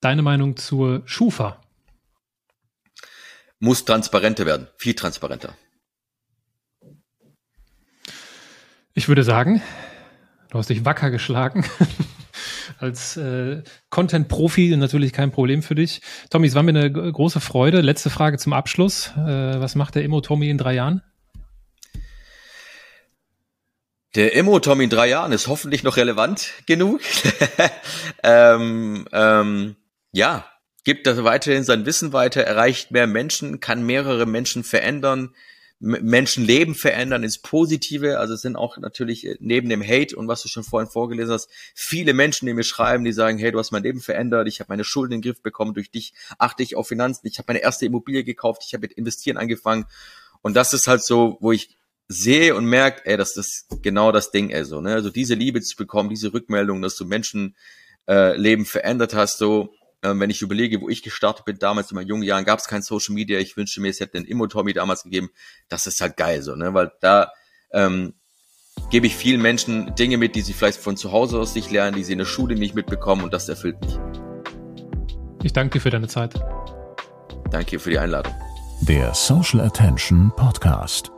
Deine Meinung zur Schufa? Muss transparenter werden, viel transparenter. Ich würde sagen, du hast dich wacker geschlagen. [laughs] Als äh, Content-Profi natürlich kein Problem für dich. Tommy, es war mir eine große Freude. Letzte Frage zum Abschluss. Äh, was macht der Immo Tommy in drei Jahren? Der Immo-Tom in drei Jahren ist hoffentlich noch relevant genug. [laughs] ähm, ähm, ja, gibt das weiterhin sein Wissen weiter, erreicht mehr Menschen, kann mehrere Menschen verändern, Menschenleben verändern ins Positive. Also es sind auch natürlich äh, neben dem Hate und was du schon vorhin vorgelesen hast, viele Menschen, die mir schreiben, die sagen, hey, du hast mein Leben verändert, ich habe meine Schulden in den Griff bekommen, durch dich achte ich auf Finanzen, ich habe meine erste Immobilie gekauft, ich habe mit Investieren angefangen. Und das ist halt so, wo ich sehe und merke, ey, das ist genau das Ding, ey, so, ne? Also diese Liebe zu bekommen, diese Rückmeldung, dass du Menschenleben äh, verändert hast, so, äh, wenn ich überlege, wo ich gestartet bin, damals in meinen jungen Jahren, gab es kein Social Media, ich wünschte mir, es hätte einen Immo-Tommy damals gegeben, das ist halt geil, so, ne? Weil da ähm, gebe ich vielen Menschen Dinge mit, die sie vielleicht von zu Hause aus nicht lernen, die sie in der Schule nicht mitbekommen und das erfüllt mich. Ich danke dir für deine Zeit. Danke für die Einladung. Der Social Attention Podcast.